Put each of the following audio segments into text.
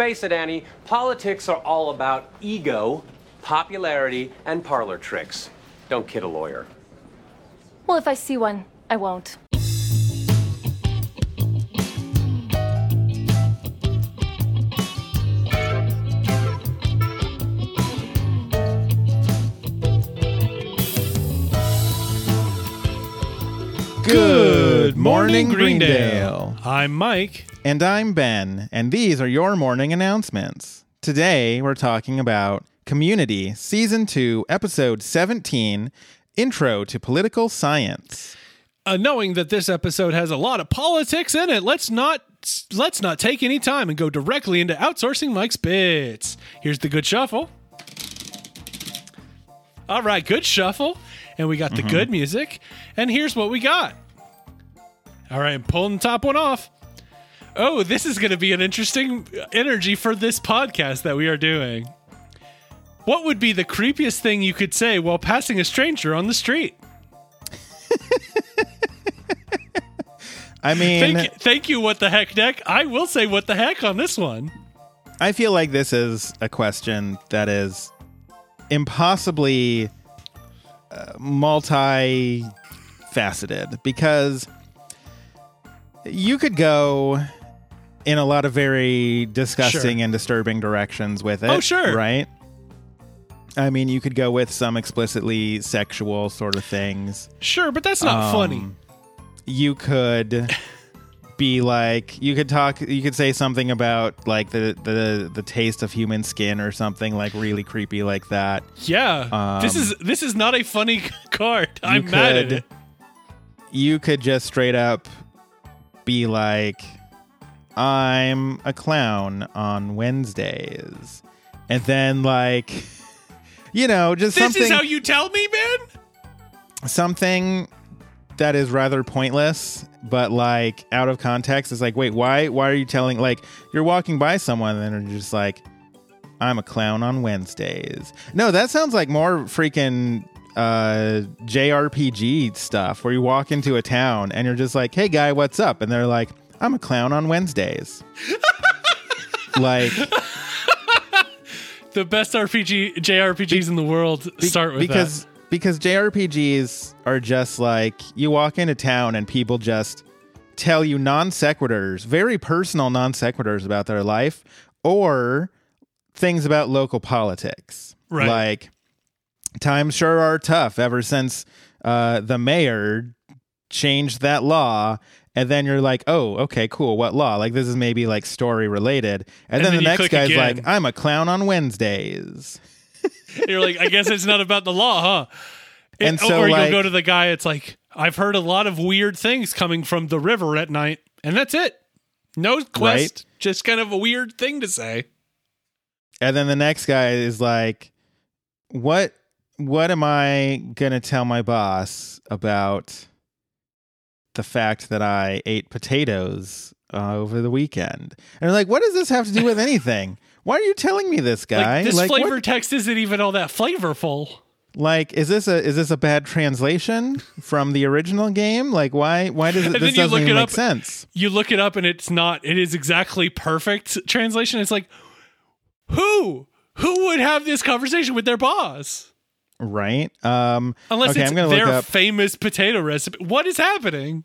face it, Annie, politics are all about ego, popularity, and parlor tricks. Don't kid a lawyer. Well, if I see one, I won't. Morning, Greendale. I'm Mike. And I'm Ben, and these are your morning announcements. Today, we're talking about Community, Season 2, Episode 17 Intro to Political Science. Uh, knowing that this episode has a lot of politics in it, let's not let's not take any time and go directly into outsourcing Mike's bits. Here's the good shuffle. All right, good shuffle, and we got the good music, and here's what we got. All right, I'm pulling the top one off. Oh, this is going to be an interesting energy for this podcast that we are doing. What would be the creepiest thing you could say while passing a stranger on the street? I mean, Thank you, thank you, what the heck, Deck. I will say what the heck on this one. I feel like this is a question that is impossibly uh, multi-faceted because you could go in a lot of very disgusting Sure. and disturbing directions with it. Oh, sure. right. I mean, you could go with some explicitly sexual sort of things. Sure, but that's not Um, funny. You could be like, you could talk, you could say something about like the the the taste of human skin or something like really creepy like that. Yeah, this um, is this is not a funny card. I'm You mad at could- it. You could just straight up be like, I'm a clown on Wednesdays, and then like, you know, just This something is how you tell me, man. something that is rather pointless but like out of context. Is like wait why why are you telling like you're walking by someone and they're just like i'm a clown on wednesdays. No that sounds like more freaking uh jrpg stuff where you walk into a town and you're just like hey guy what's up and they're like i'm a clown on wednesdays like The best RPG JRPGs in the world start with because because JRPGs are just like you walk into town and people just tell you non sequiturs, very personal non sequiturs about their life or things about local politics. Right. Like times sure are tough ever since uh, the mayor changed that law. And then you're like, oh, okay, cool. What law? Like this is maybe like story related. And, And then, then the next guy's again. like, I'm a clown on Wednesdays. You're like, I guess it's not about the law, huh? And so, or like- you'll go to the guy. It's like I've heard a lot of weird things coming from the river at night, and that's it. No quest, Right. just kind of a weird thing to say. And then the next guy is like, "What? What am I gonna tell my boss about the fact that I ate potatoes uh, over the weekend?" And like, "What does this have to do with anything? Why are you telling me this, guy? Like this what- flavor text isn't even all that flavorful. like, is this a is this a bad translation from the original game? Like, why why does it And this doesn't look it make up- sense?" you look it up and it's not it is exactly perfect translation it's like who who would have this conversation with their boss Right? Um, unless okay, it's I'm gonna look their up. famous potato recipe what is happening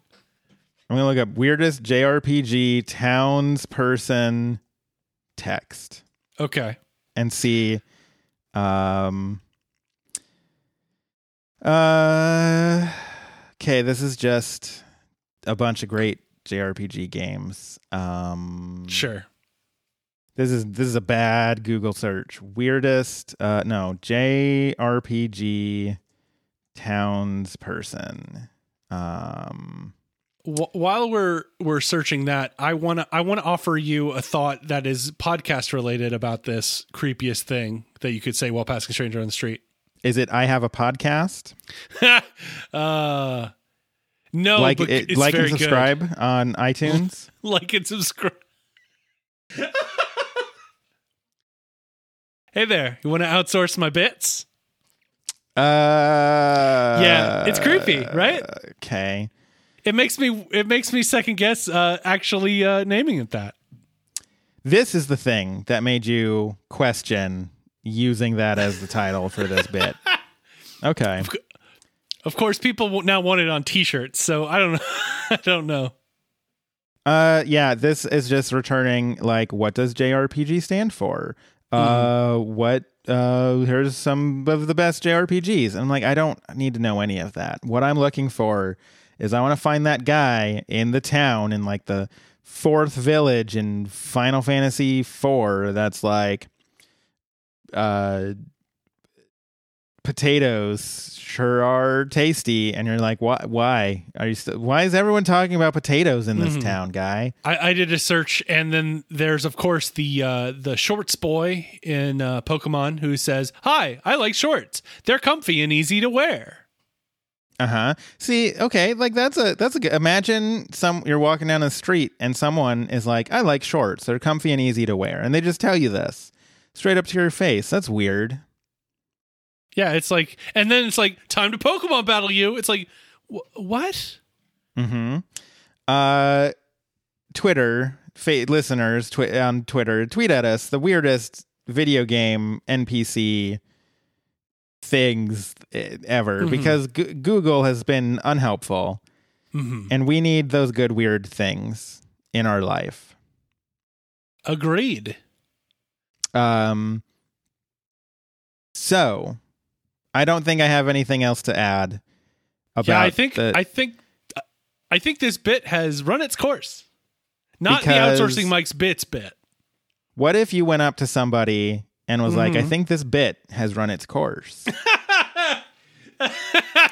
I'm gonna look up weirdest JRPG townsperson text. okay and see um uh okay this is just a bunch of great jrpg games um sure this is this is a bad google search weirdest uh no jrpg townsperson um while we're we're searching that i want to i want to offer you a thought that is podcast related about this creepiest thing that you could say while passing a stranger on the street is it i have a podcast uh no like it, it's like and good. subscribe on itunes like and subscribe. hey there, you want to outsource my bits? Uh, Yeah, it's creepy, right? Okay. It makes me it makes me second guess uh, actually uh, naming it that. this is the thing that made you question using that as the title for this bit. Okay. Of course, people now want it on T-shirts, so I don't know. I don't know. Uh yeah, this is just returning like what does JRPG stand for? Uh what uh here's some of the best JRPGs. And I'm like I don't need to know any of that. What I'm looking for is I want to find that guy in the town in like the fourth village in Final Fantasy 4 that's like uh potatoes sure are tasty and you're like why why? Are you st- why is everyone talking about potatoes in this town guy? I, I did a search, and then there's of course the uh, the shorts boy in uh, Pokemon who says, "Hi, I like shorts. They're comfy and easy to wear." uh-huh. See okay like that's a that's a good imagine some you're walking down the street and someone is like i like shorts. They're comfy and easy to wear and they just tell you this straight up to your face. That's weird Yeah, it's like, and then it's like time to Pokemon battle you. It's like, wh- what? Mm-hmm. Uh, Twitter fa- listeners twi- on Twitter tweet at us the weirdest video game NPC things ever because G- Google has been unhelpful, and we need those good weird things in our life. Agreed. Um. So, I don't think I have anything else to add. About yeah, I think the- I think I think this bit has run its course. Not the outsourcing Mike's bits bit. What if you went up to somebody and was like, I Mm-hmm. think this bit has run its course?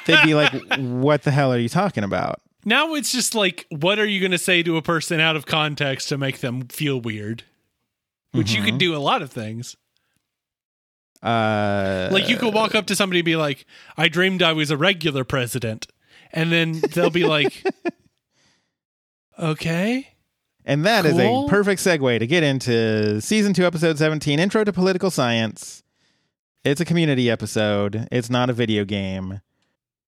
They'd be like, What the hell are you talking about? Now it's just like, what are you going to say to a person out of context to make them feel weird? Which you Mm-hmm. can do a lot of things. Uh, Like you could walk up to somebody and be like, "I dreamed I was a regular president," and then they'll be like, "Okay." and that is Cool. a perfect segue to get into season two, episode 17 Intro to Political Science. It's a community episode, it's not a video game.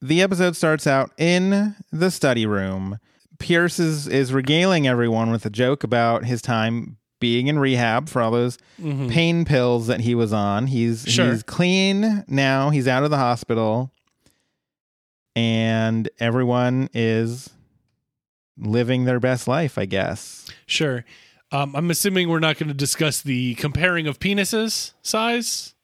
The episode starts out in the study room. Pierce is, is regaling everyone with a joke about his time being in rehab for all those pain pills that he was on. He's Sure. he's clean now. He's out of the hospital. And everyone is living their best life, I guess. Sure. Um, I'm assuming we're not going to discuss the comparing of penises size.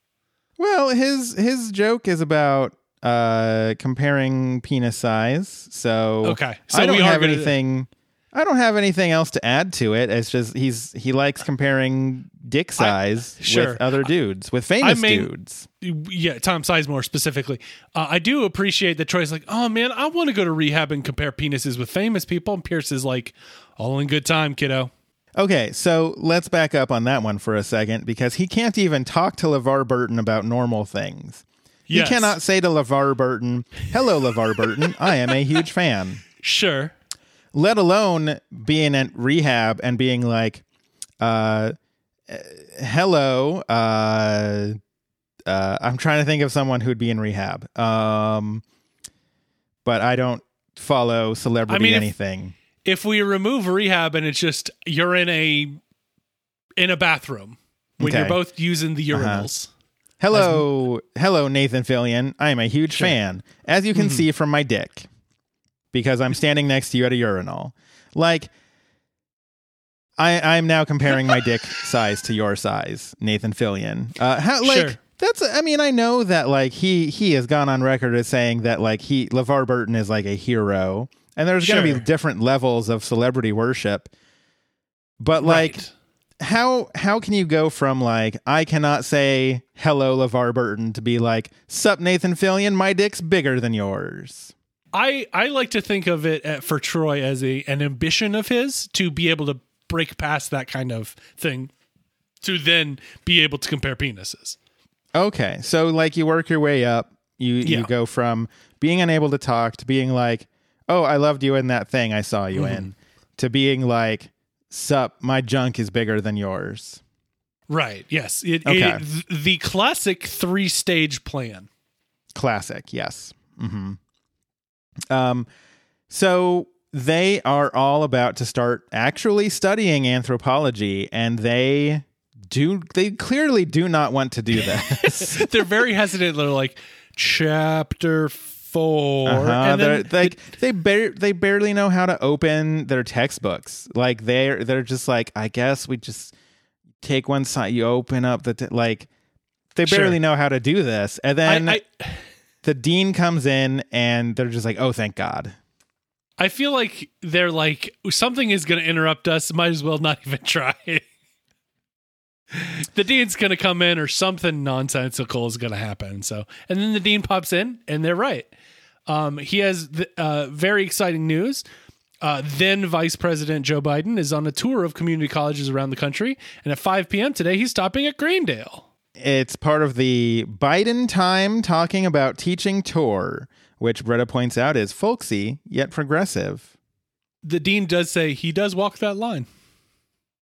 Well, his his joke is about uh comparing penis size. So Okay. So I don't have gonna- anything I don't have anything else to add to it. It's just he's he likes comparing dick size sure. with other dudes, with famous may- dudes. Yeah, Tom Sizemore specifically. Uh, I do appreciate that Troy's like, oh man, I want to go to rehab and compare penises with famous people. And Pierce is like, all in good time, kiddo. Okay, so let's back up on that one for a second because he can't even talk to LeVar Burton about normal things. Yes. He cannot say to LeVar Burton, Hello, LeVar Burton, I am a huge fan. Sure. Let alone being at rehab and being like, uh, hello, uh, uh, I'm trying to think of someone who'd be in rehab. Um, but I don't follow celebrity I mean, anything. If we remove rehab and it's just you're in a in a bathroom when Okay. Uh-huh. you're both using the urinals. Hello, hello, Nathan Fillion. I am a huge fan, as you can Mm-hmm. see from my dick, because I'm standing next to you at a urinal. Like, I I'm now comparing my dick size to your size, Nathan Fillion. Uh, how like Sure. that's I mean I know that like he he has gone on record as saying that like he LeVar Burton is like a hero, and there's going to be different levels of celebrity worship, but like Right. how how can you go from like I cannot say hello LeVar Burton to be like sup Nathan Fillion my dick's bigger than yours. I I like to think of it uh, for Troy as a an ambition of his to be able to break past that kind of thing to then be able to compare penises. Okay, so like you work your way up, you Yeah. you go from being unable to talk to being like oh I loved you in that thing I saw you Mm-hmm. in to being like sup my junk is bigger than yours. Right. Yes. It, Okay. it- the classic three stage plan. Classic, yes. hmm Um, so they are all about to start actually studying anthropology, and they do they clearly do not want to do this. They're very hesitant. They're like, chapter 4 Uh-huh, then like they bar- they barely know how to open their textbooks. Like they're they're just like, I guess we just take one side. You open up the t-, like they Sure. barely know how to do this, and then I, I, the dean comes in, and they're just like, oh, thank God. I feel like they're like something is going to interrupt us. Might as well not even try. the dean's going to come in, or something nonsensical is going to happen. So, and then the dean pops in, and they're right. Um, he has uh, very exciting news. Uh, then Vice President Joe Biden is on a tour of community colleges around the country, and at 5 p.m. today, he's stopping at Greendale. It's part of the Biden time talking about teaching tour, which Britta points out is folksy yet progressive. The dean does say he does walk that line.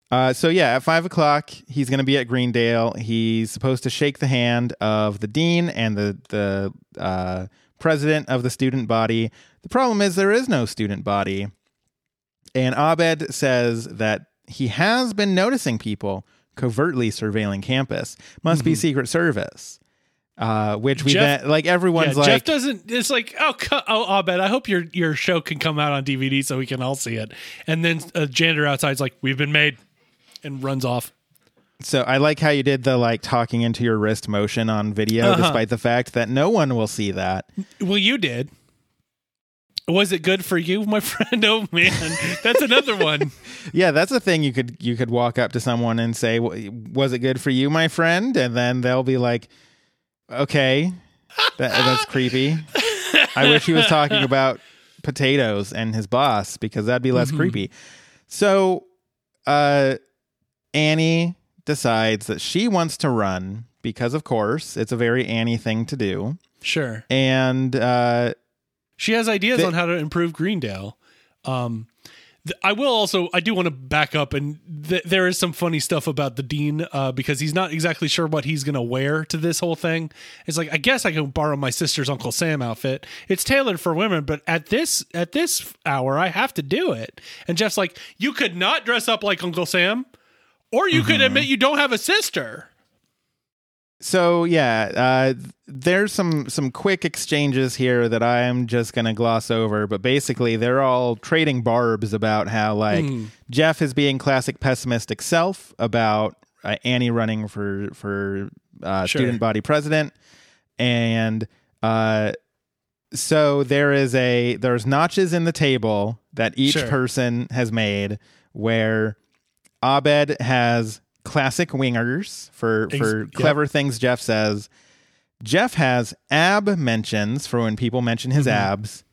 Uh, so yeah, at five o'clock, he's going to be at Greendale. He's supposed to shake the hand of the dean and the the uh, president of the student body. The problem is there is no student body, and Abed says that he has been noticing people covertly surveilling campus. Must be Secret Service. Uh, which we Jeff- then, like everyone's yeah, like Jeff doesn't. It's like, oh, co- oh, Abed, I hope your your show can come out on DVD so we can all see it. And then a janitor outside's like, we've been made, and runs off. So I like how you did the like talking into your wrist motion on video, Uh-huh. despite the fact that no one will see that. Well, you did. Was it good for you, my friend? Oh man, that's another one. Yeah, that's a thing you could you could walk up to someone and say, "Was it good for you, my friend?" And then they'll be like, "Okay, that, that's creepy." I wish he was talking about potatoes and his boss because that'd be less creepy. So, uh, Annie decides that she wants to run because, of course, it's a very Annie thing to do, Sure, and uh, she has ideas They- on how to improve Greendale. Um, th- I will also. I do want to back up, and th- there is some funny stuff about the dean uh, because he's not exactly sure what he's going to wear to this whole thing. It's like I guess I can borrow my sister's Uncle Sam outfit. It's tailored for women, but at this at this hour, I have to do it. And Jeff's like, you could not dress up like Uncle Sam, or you could admit you don't have a sister. So yeah, uh, there's some some quick exchanges here that I am just gonna gloss over, but basically they're all trading barbs about how like Jeff is being classic pessimistic self about uh, Annie running for for uh, Sure. student body president, and uh, so there is a there's notches in the table that each Sure. person has made where Abed has classic wingers for for yep. clever things Jeff says. Jeff has ab mentions for when people mention his Mm-hmm. abs,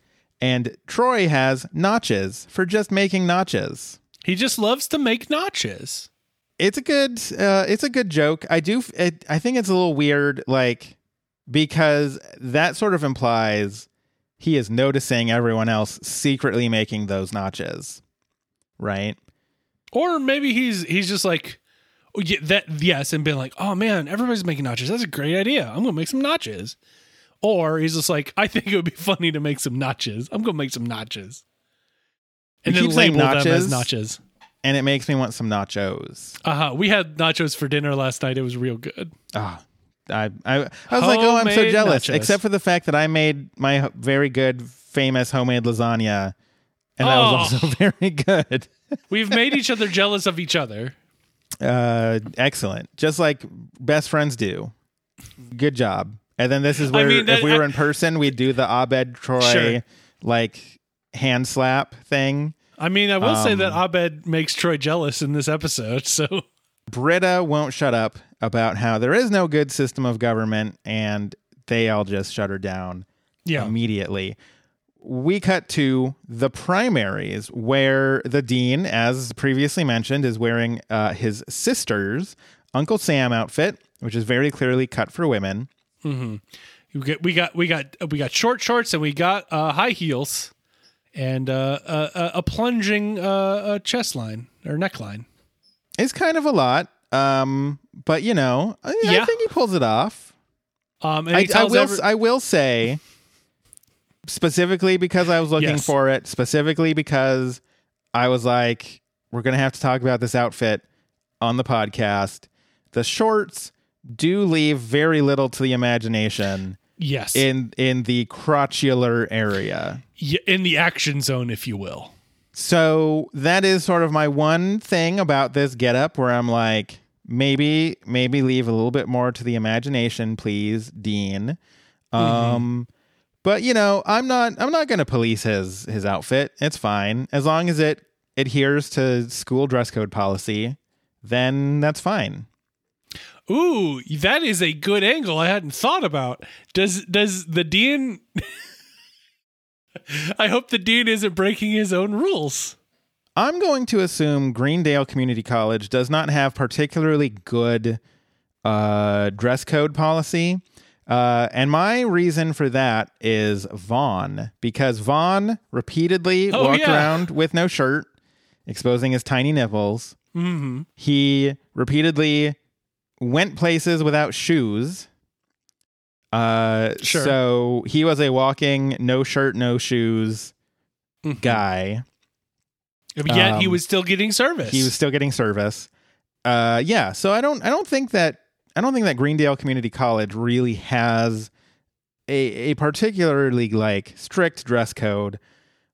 and Troy has notches for just making notches. He just loves to make notches. It's a good uh, it's a good joke. I do it, I think it's a little weird like because that sort of implies he is noticing everyone else secretly making those notches. Right? Or maybe he's he's just like yeah, that yes, and been like, oh man, everybody's making notches. That's a great idea. I'm gonna make some notches. Or he's just like, I think it would be funny to make some notches. I'm gonna make some notches. And You then label them as notches. notches. And it makes me want some nachos. Uh huh. We had nachos for dinner last night. It was real good. Ah, I, I, I was like, oh, I'm so jealous. nachos. Except for the fact that I made my very good, famous homemade lasagna, and that was Oh. also very good. We've made each other jealous of each other. Uh, excellent, just like best friends do. Good job. And then this is where, mean, that- if we were I- in person, we'd do the Abed Troy Sure. like hand slap thing. I mean, I will say Um, that Abed makes Troy jealous in this episode. So Britta won't shut up about how there is no good system of government, and they all just shut her down. yeah, immediately. We cut to the primaries where the dean, as previously mentioned, is wearing uh, his sister's Uncle Sam outfit, which is very clearly cut for women. we got we got we got we got short shorts and we got uh, high heels and uh, a, a, a plunging uh, uh, chest line or neckline. It's kind of a lot, um, but you know, I, I think he pulls it off. Um, and I, I will. every- I will say specifically because I was looking Yes. for it, specifically because I was like, we're going to have to talk about this outfit on the podcast. The shorts do leave very little to the imagination Yes. in in the crotchular area. Y- in the action zone, if you will. So that is sort of my one thing about this getup where I'm like, maybe, maybe leave a little bit more to the imagination, please, Dean. Um, but you know, I'm not, I'm not going to police his his outfit. It's fine as long as it adheres to school dress code policy. Then that's fine. Ooh, that is a good angle I hadn't thought about. Does does the dean I hope the dean isn't breaking his own rules. I'm going to assume Greendale Community College does not have particularly good uh, dress code policy. Uh, and my reason for that is Vaughn, because Vaughn repeatedly Oh, walked yeah. around with no shirt, exposing his tiny nipples. Mm-hmm. He repeatedly went places without shoes. Uh, Sure. So he was a walking, no shirt, no shoes Mm-hmm. guy. Yet he Um, was still getting service. He was still getting service. Uh, yeah. So I don't. I don't think that. I don't think that Greendale Community College really has a a particularly like strict dress code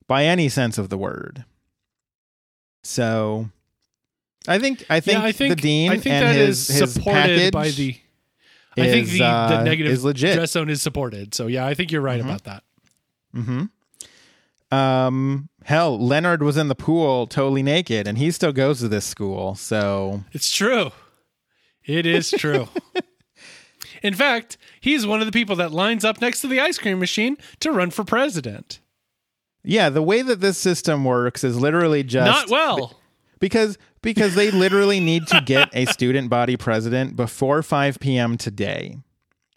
by any sense of the word. So, I think. I think, yeah, I think the dean I think and that his, is his supported by the I think is, the, the uh, negative is legit. dress zone is supported. So yeah, I think you're right Mm-hmm. about that. Mm-hmm. Um, hell, Leonard was in the pool totally naked, and he still goes to this school. So It's true. It is true. In fact, he's one of the people that lines up next to the ice cream machine to run for president. yeah, the way that this system works is literally just Not well. because because they literally need to get a student body president before 5 p.m. today.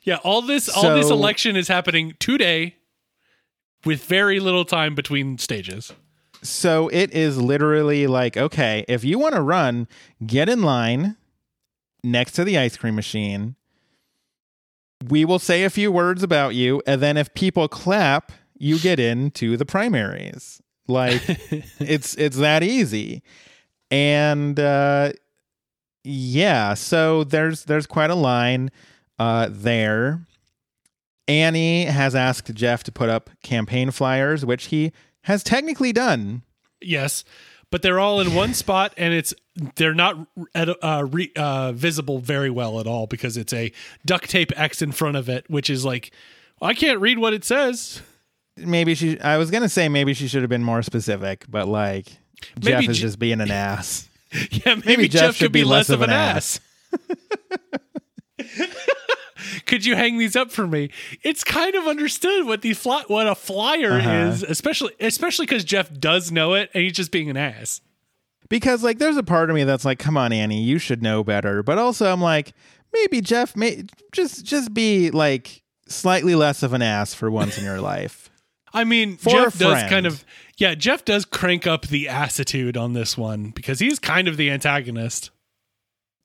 Yeah, all this all this election is happening today with very little time between stages. So it is literally like, okay, if you want to run, get in line next to the ice cream machine. We will say a few words about you, and then if people clap, you get into the primaries. Like it's it's that easy. And uh yeah, so there's there's quite a line uh there. Annie has asked Jeff to put up campaign flyers, which he has technically done. Yes, but they're all in one spot, and it's they're not uh, re, uh, visible very well at all because it's a duct tape X in front of it, which is like I can't read what it says. Maybe she I was gonna say maybe she should have been more specific, but like Jeff is Je- just being an ass. Yeah, maybe, Maybe Jeff, Jeff should be be less of an ass. Could you hang these up for me? It's kind of understood what the fly, what a flyer Uh-huh. is, especially especially because Jeff does know it, and he's just being an ass. Because like there's a part of me that's like, come on, Annie, you should know better. But also I'm like, maybe Jeff may just just be like slightly less of an ass for once in your life. I mean, For Jeff does kind of yeah, Jeff does crank up the attitude on this one because he's kind of the antagonist.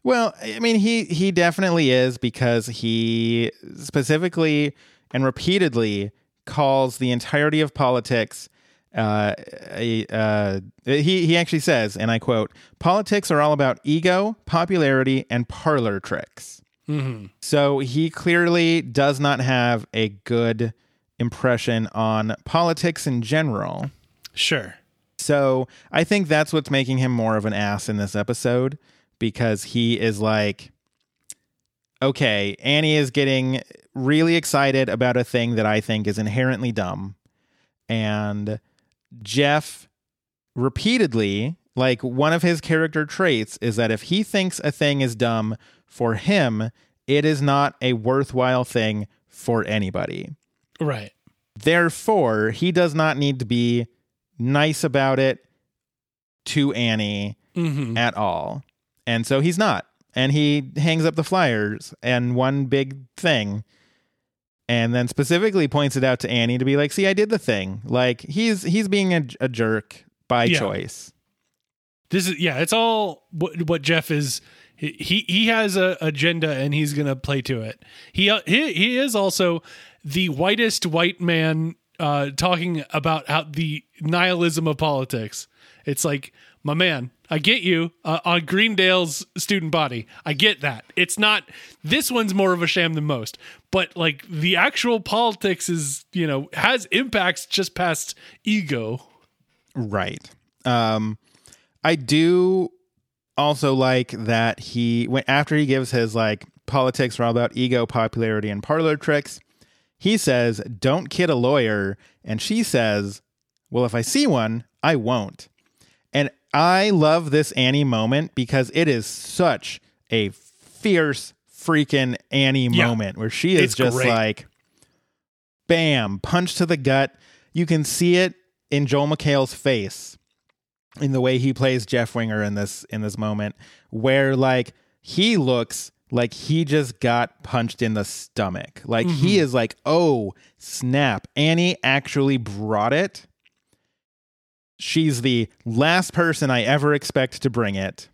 Well, I mean, he he definitely is because he specifically and repeatedly calls the entirety of politics. Uh, a, uh, he he actually says, and I quote: "Politics are all about ego, popularity, and parlor tricks." So he clearly does not have a good impression on politics in general. Sure. So I think that's what's making him more of an ass in this episode because he is like, okay, Annie is getting really excited about a thing that I think is inherently dumb. And Jeff repeatedly, like one of his character traits is that if he thinks a thing is dumb for him, it is not a worthwhile thing for anybody. Right. Therefore, he does not need to be nice about it to Annie Mm-hmm. at all. And so he's not. And he hangs up the flyers and one big thing and then specifically points it out to Annie to be like, "See, I did the thing." Like he's he's being a, a jerk by Yeah. choice. This is yeah, it's all what what Jeff is. He he, has a agenda and he's gonna play to it. He uh, he he is also the whitest white man uh, talking about how the nihilism of politics. It's like, my man, I get you uh, on Greendale's student body. I get that. It's not. This one's more of a sham than most, but like the actual politics is, you know, has impacts just past ego. Right. Um, I do also like that he when after he gives his like politics are all about ego, popularity, and parlor tricks. He says, "Don't kid a lawyer," and she says, "Well, if I see one, I won't." I love this Annie moment because it is such a fierce freaking Annie Yeah. moment where she is It's just great. like bam, punch to the gut. You can see it in Joel McHale's face in the way he plays Jeff Winger in this in this moment where like he looks like he just got punched in the stomach. Like he mm-hmm. is like, "Oh, snap. Annie actually brought it." She's the last person I ever expect to bring it.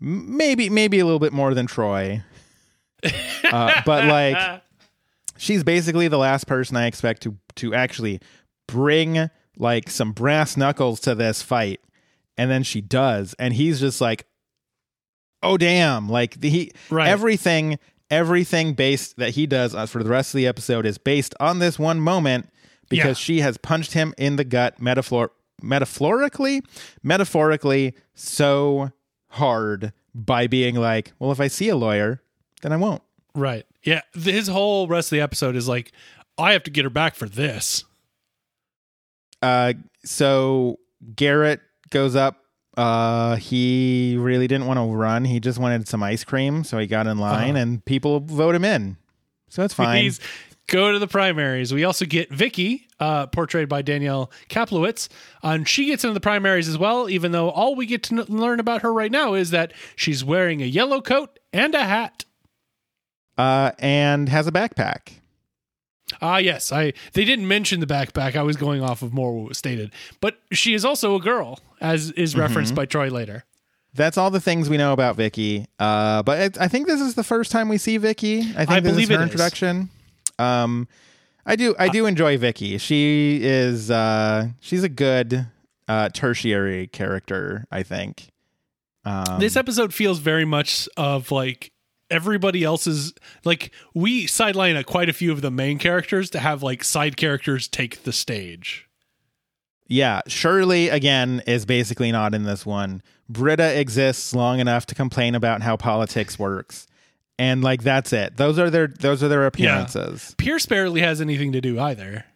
Maybe maybe a little bit more than Troy. Uh, but like she's basically the last person I expect to to actually bring like some brass knuckles to this fight, and then she does, and he's just like, "Oh damn!" Like the, he Right. everything everything based that he does uh, for the rest of the episode is based on this one moment because Yeah. she has punched him in the gut metaphor metaphorically metaphorically so hard by being like, "Well, if I see a lawyer, then I won't." Right. Yeah. His whole rest of the episode is like, I have to get her back for this. Uh, so Garrett goes up. Uh, he really didn't want to run. He just wanted some ice cream, so he got in line, Uh-huh. and people vote him in. So that's fine. He's go to the primaries. We also get Vicky, uh, portrayed by Danielle Kaplowitz, and she gets into the primaries as well. Even though all we get to n- learn about her right now is that she's wearing a yellow coat and a hat. uh, and has a backpack. Ah, yes, I. They didn't mention the backpack. I was going off of more what was stated, but she is also a girl, as is Mm-hmm. referenced by Troy later. That's all the things we know about Vicky. Uh, but it, I think this is the first time we see Vicky. I think I this believe is her it is. Um, I do I do enjoy Vicky. She is uh, she's a good uh, tertiary character. I think. Um, this episode feels very much of like everybody else's like we sideline a quite a few of the main characters to have like side characters take the stage Yeah, Shirley again is basically not in this one. Britta exists long enough to complain about how politics works. And like that's it. Those are their those are their appearances. pierce barely has anything to do either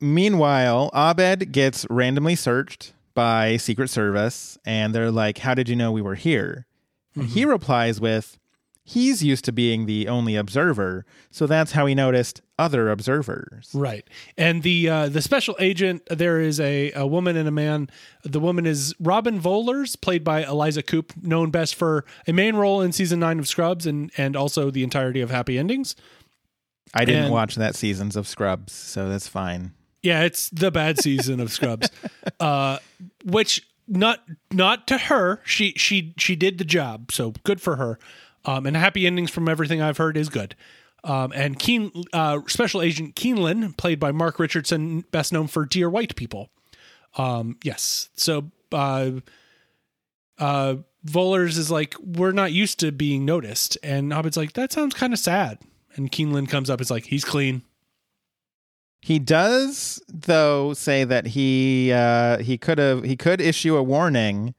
Meanwhile, Abed gets randomly searched by Secret Service and they're like, "How did you know we were here?" And he mm-hmm. replies with, "He's used to being the only observer, so that's how he noticed other observers." right and the uh the special agent there is a a woman and a man the woman is robin volers played by eliza coupe known best for a main role in season 9 of scrubs and and also the entirety of happy endings I didn't And- watch that seasons of Scrubs, so that's fine. Yeah, it's the bad season of Scrubs. Uh which not not to her. She she she did the job, so good for her. Um and happy endings from everything I've heard is good. Um and Keen uh Special Agent Keenelan, played by Marque Richardson, best known for Dear White People. Um yes. So uh uh Volers is like, we're not used to being noticed. And Abed's like, that sounds kind of sad. And Keenelan comes up, it's like, he's clean. He does, though, say that he uh, he could have he could issue a warning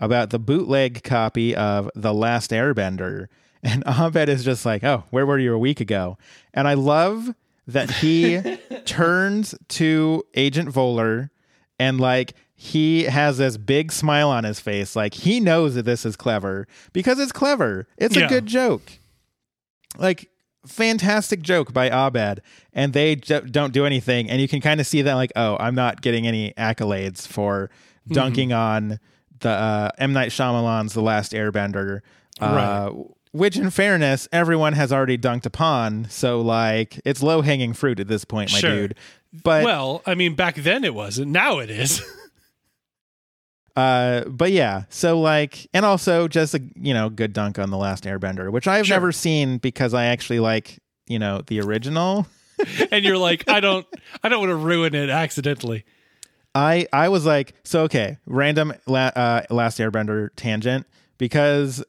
about the bootleg copy of The Last Airbender, and Abed is just like, "Oh, where were you a week ago?" And I love that he turns to Agent Voller and like he has this big smile on his face, like he knows that this is clever because it's clever. It's Yeah. a good joke. Like fantastic joke by Abed, and they j- don't do anything, and you can kind of see that like, oh, I'm not getting any accolades for mm-hmm. dunking on the uh, M Night Shyamalan's The Last Airbender, uh, which, in fairness, everyone has already dunked upon. So like, it's low hanging fruit at this point, my Sure. dude. But well, I mean, back then it wasn't. Now it is. Uh, but yeah, so like, and also just a you know good dunk on the last Airbender, which I've Sure. never seen because I actually like you know the original. and you're like, I don't, I don't want to ruin it accidentally. I I was like, so okay, random la- uh, Last Airbender tangent because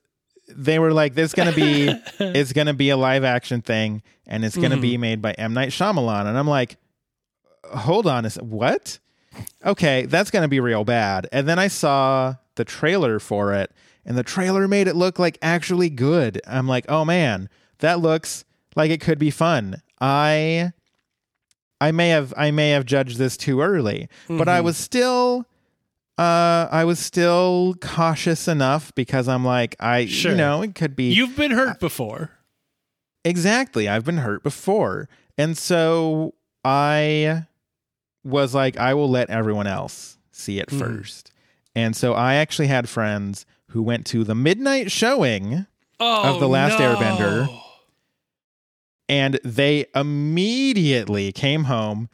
they were like, this gonna be it's gonna be a live action thing and it's gonna be made by M Night Shyamalan, and I'm like, hold on, a s- what? Okay, that's gonna be real bad. And then I saw the trailer for it, and the trailer made it look like actually good. I'm like, oh man, that looks like it could be fun. I I may have I may have judged this too early, but I was still uh I was still cautious enough because I'm like I Sure. you know it could be You've been hurt before. exactly I've been hurt before. And so I was like I will let everyone else see it first. And so I actually had friends who went to the midnight showing Oh, The Last no. Airbender. And they immediately came home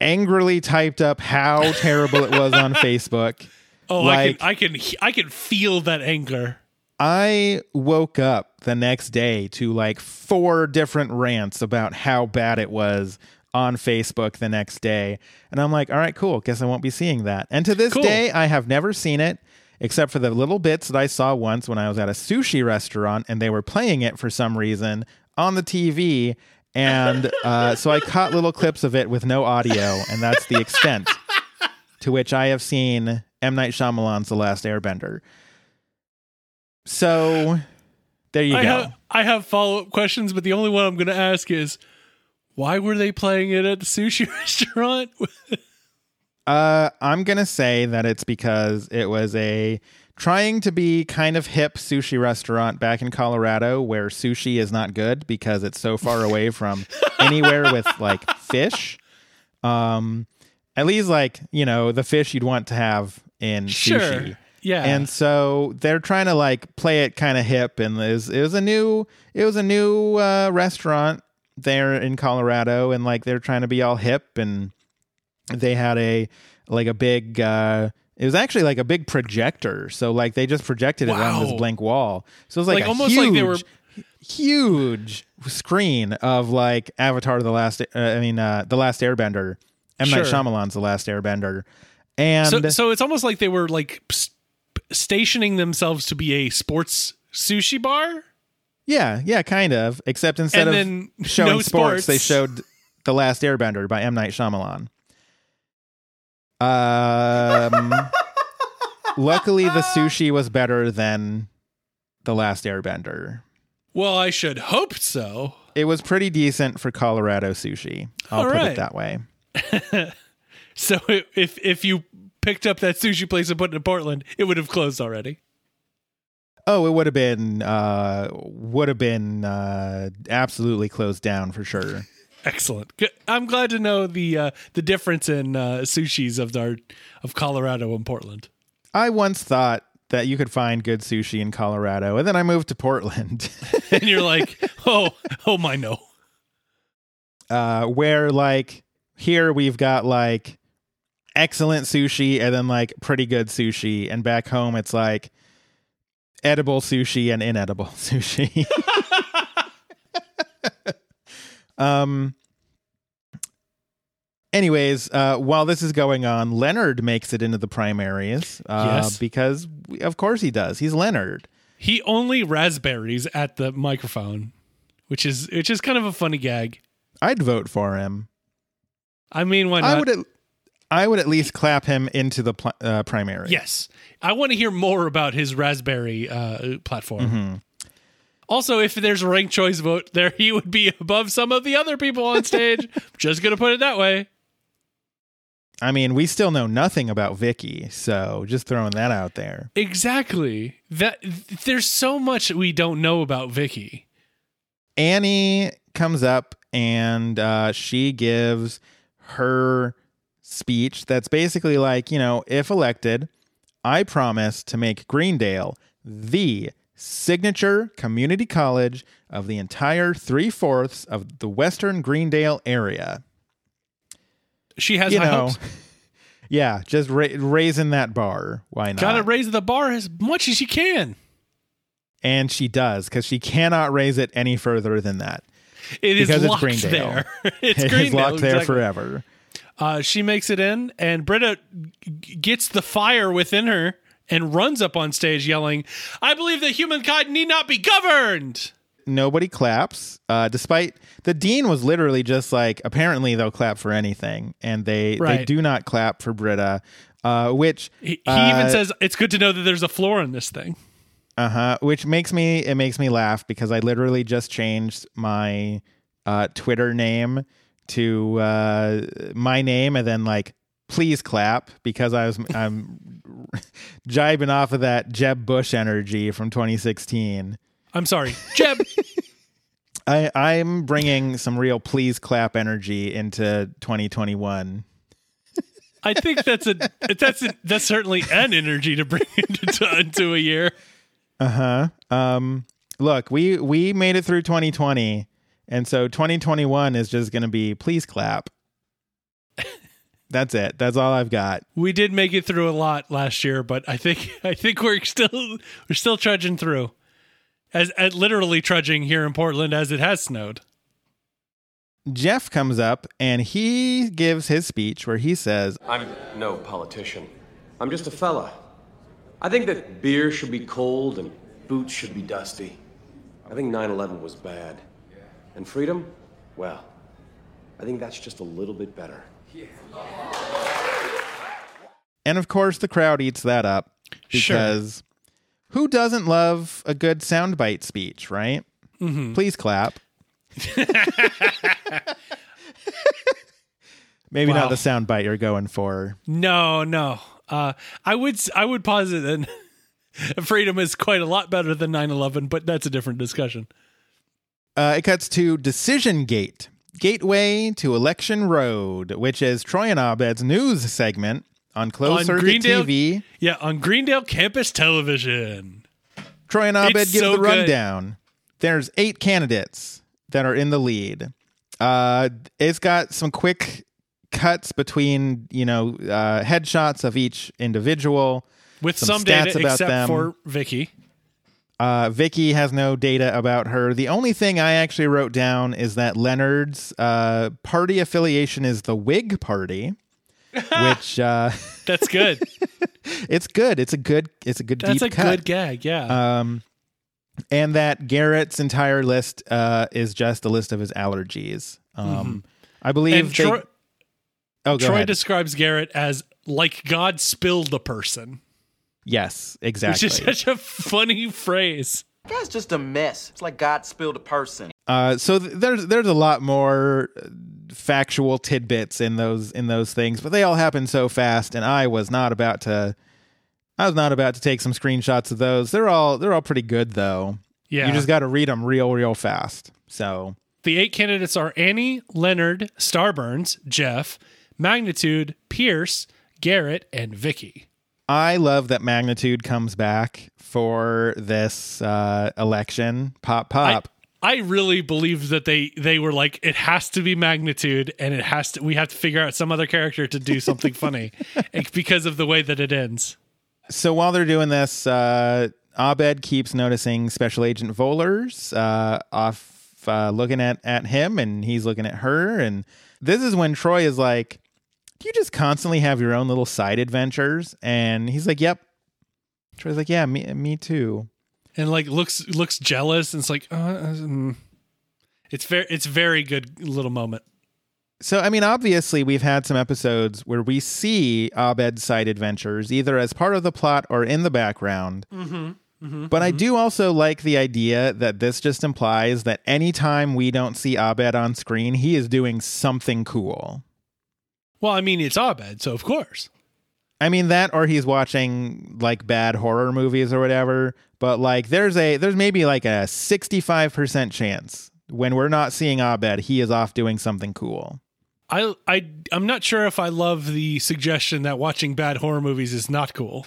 angrily typed up how terrible it was on Facebook. Oh, Like- I can, I can, I can feel that anger. I woke up the next day to like four different rants about how bad it was on Facebook the next day. And I'm like, all right, cool. Guess I won't be seeing that. And to this Cool. day, I have never seen it except for the little bits that I saw once when I was at a sushi restaurant and they were playing it for some reason on the TV. And uh, so I caught little clips of it with no audio, and that's the extent to which I have seen M. Night Shyamalan's The Last Airbender. So there you I go. have, I have follow up questions, but the only one I'm going to ask is, why were they playing it at the sushi restaurant? Uh, I'm gonna say that it's because it was a trying to be kind of hip sushi restaurant back in Colorado where sushi is not good because it's so far away from anywhere with like fish. Um, at least like you know the fish you'd want to have in Sure. sushi. Yeah. And so they're trying to like play it kind of hip, and it was, it was a new it was a new uh, restaurant there in Colorado, and like they're trying to be all hip, and they had a like a big uh, it was actually like a big projector, so like they just projected it on this blank wall, so it was like, Like, a almost huge, like they were- huge screen of like Avatar: The Last, uh, I mean, uh, The Last Airbender, M Night Sure. Shyamalan's The Last Airbender, and so, so it's almost like they were like stationing themselves to be a sports sushi bar. Yeah, yeah, kind of. Except instead And of showing no sports, they showed The Last Airbender by M Night Shyamalan. Um, luckily, the sushi was better than The Last Airbender. Well, I should hope so. It was pretty decent for Colorado sushi. I'll All put right. it that way. So if if you picked up that sushi place and put it in Portland, it would have closed already. Oh, it would have been uh, would have been uh, absolutely closed down for sure. Excellent. Good. I'm glad to know the uh, the difference in uh, sushis of our of Colorado and Portland. I once thought that you could find good sushi in Colorado, and then I moved to Portland. And you're like, oh, oh my no. uh, where like here we've got like excellent sushi and then like pretty good sushi, and back home it's like edible sushi and inedible sushi. um. Anyways, uh, while this is going on, Leonard makes it into the primaries. Uh, Yes. because we, of course he does. He's Leonard. He only raspberries at the microphone, which is which is kind of a funny gag. I'd vote for him. I mean, why not? I would. At, I would at least clap him into the pl- uh, primary. Yes, I want to hear more about his raspberry uh, platform. Also, if there's a ranked choice vote there, he would be above some of the other people on stage. Just gonna put it that way. I mean, we still know nothing about Vicky, so just throwing that out there. Exactly. That there's so much we don't know about Vicky. Annie comes up and uh, she gives her speech that's basically like, you know, if elected, I promise to make Greendale the signature community college of the entire three fourths of the Western Greendale area. She has you know, hopes. yeah, just ra- raising that bar. Why not? Gotta raise the bar as much as you can. and she does because she cannot raise it any further than that. It is Because it's locked Greendale. there. it's It's Greendale, locked there exactly. forever. Uh, she makes it in, and Britta g- gets the fire within her and runs up on stage yelling, I believe that humankind need not be governed. Nobody claps, uh, despite the dean was literally just like, apparently they'll clap for anything, and they they do not clap for Britta, uh, which He, he uh, even says, It's good to know that there's a floor in this thing. Uh huh. Which makes me it makes me laugh because I literally just changed my uh, Twitter name to uh, my name and then like please clap because I was I'm jibing off of that Jeb Bush energy from 2016. I'm sorry, Jeb. I I'm bringing some real please clap energy into 2021. I think that's a that's a, that's certainly an energy to bring into, into a year. Uh huh. Um, look, we we made it through 2020, and so 2021 is just going to be please clap. That's it. That's all I've got. We did make it through a lot last year, but I think I think we're still we're still trudging through, as, as literally trudging here in Portland as it has snowed. Jeff comes up and he gives his speech where he says, I'm no politician. I'm just a fella. I think that beer should be cold and boots should be dusty. I think 9 11 was bad. And freedom? Well, I think that's just a little bit better. And of course the crowd eats that up Sure. because who doesn't love a good soundbite speech, right? Mm-hmm. Please clap. Maybe Wow. not the soundbite you're going for. No, no. Uh, I would I would posit that freedom is quite a lot better than 9/11, but that's a different discussion. Uh, it cuts to Decision Gate, Gateway to Election Road, which is Troy and Abed's news segment on closed On circuit Greendale- TV. Yeah, on Greendale Campus Television. Troy and Abed It's give so the good. rundown. There's eight candidates that are in the lead. Uh, it's got some quick cuts between you know uh, headshots of each individual. With Some some, stats data about except them. for Vicky. Uh, Vicky has no data about her. The only thing I actually wrote down is that Leonard's uh, party affiliation is the Whig Party, which uh, That's good. it's good. It's a good. It's a good That's deep a cut. good gag. Yeah. Um, and that Garrett's entire list uh, is just a list of his allergies. Um, I believe. Mm-hmm. they- Troy, oh, Troy describes Garrett as like God spilled a person, yes, which exactly. is such a funny phrase. Guy's just a mess. It's like God spilled a person. Uh, so th- there's there's a lot more uh, factual tidbits in those in those things, but they all happen so fast, and I was not about to. I was not about to take some screenshots of those. They're all they're all pretty good though. Yeah. You just got to read them real real fast. So The eight candidates are Annie, Leonard, Starburns, Jeff, Magnitude, Pierce, Garrett, and Vicky. I love that magnitude comes back for this uh, election. Pop pop. I really believe that they they were like it has to be magnitude and it has to we have to figure out some other character to do something funny because of the way that it ends. so while they're doing this, uh, Abed keeps noticing Special Agent Vohlers uh, off uh, looking at, at him, and he's looking at her. And this is when Troy is like, Do you just constantly have your own little side adventures? And he's like, Yep. Troy's like, Yeah, me, me too. And like looks looks jealous and it's like uh, mm. it's very it's very good little moment. So, I mean, obviously, we've had some episodes where we see Abed's side adventures either as part of the plot or in the background. but I do also like the idea that this just implies that anytime we don't see Abed on screen, he is doing something cool. Well, I mean it's Abed, so of course. I mean that or he's watching like bad horror movies or whatever, but like there's a there's maybe like a 65% chance when we're not seeing Abed, he is off doing something cool. I I I'm not sure if I love the suggestion that watching bad horror movies is not cool,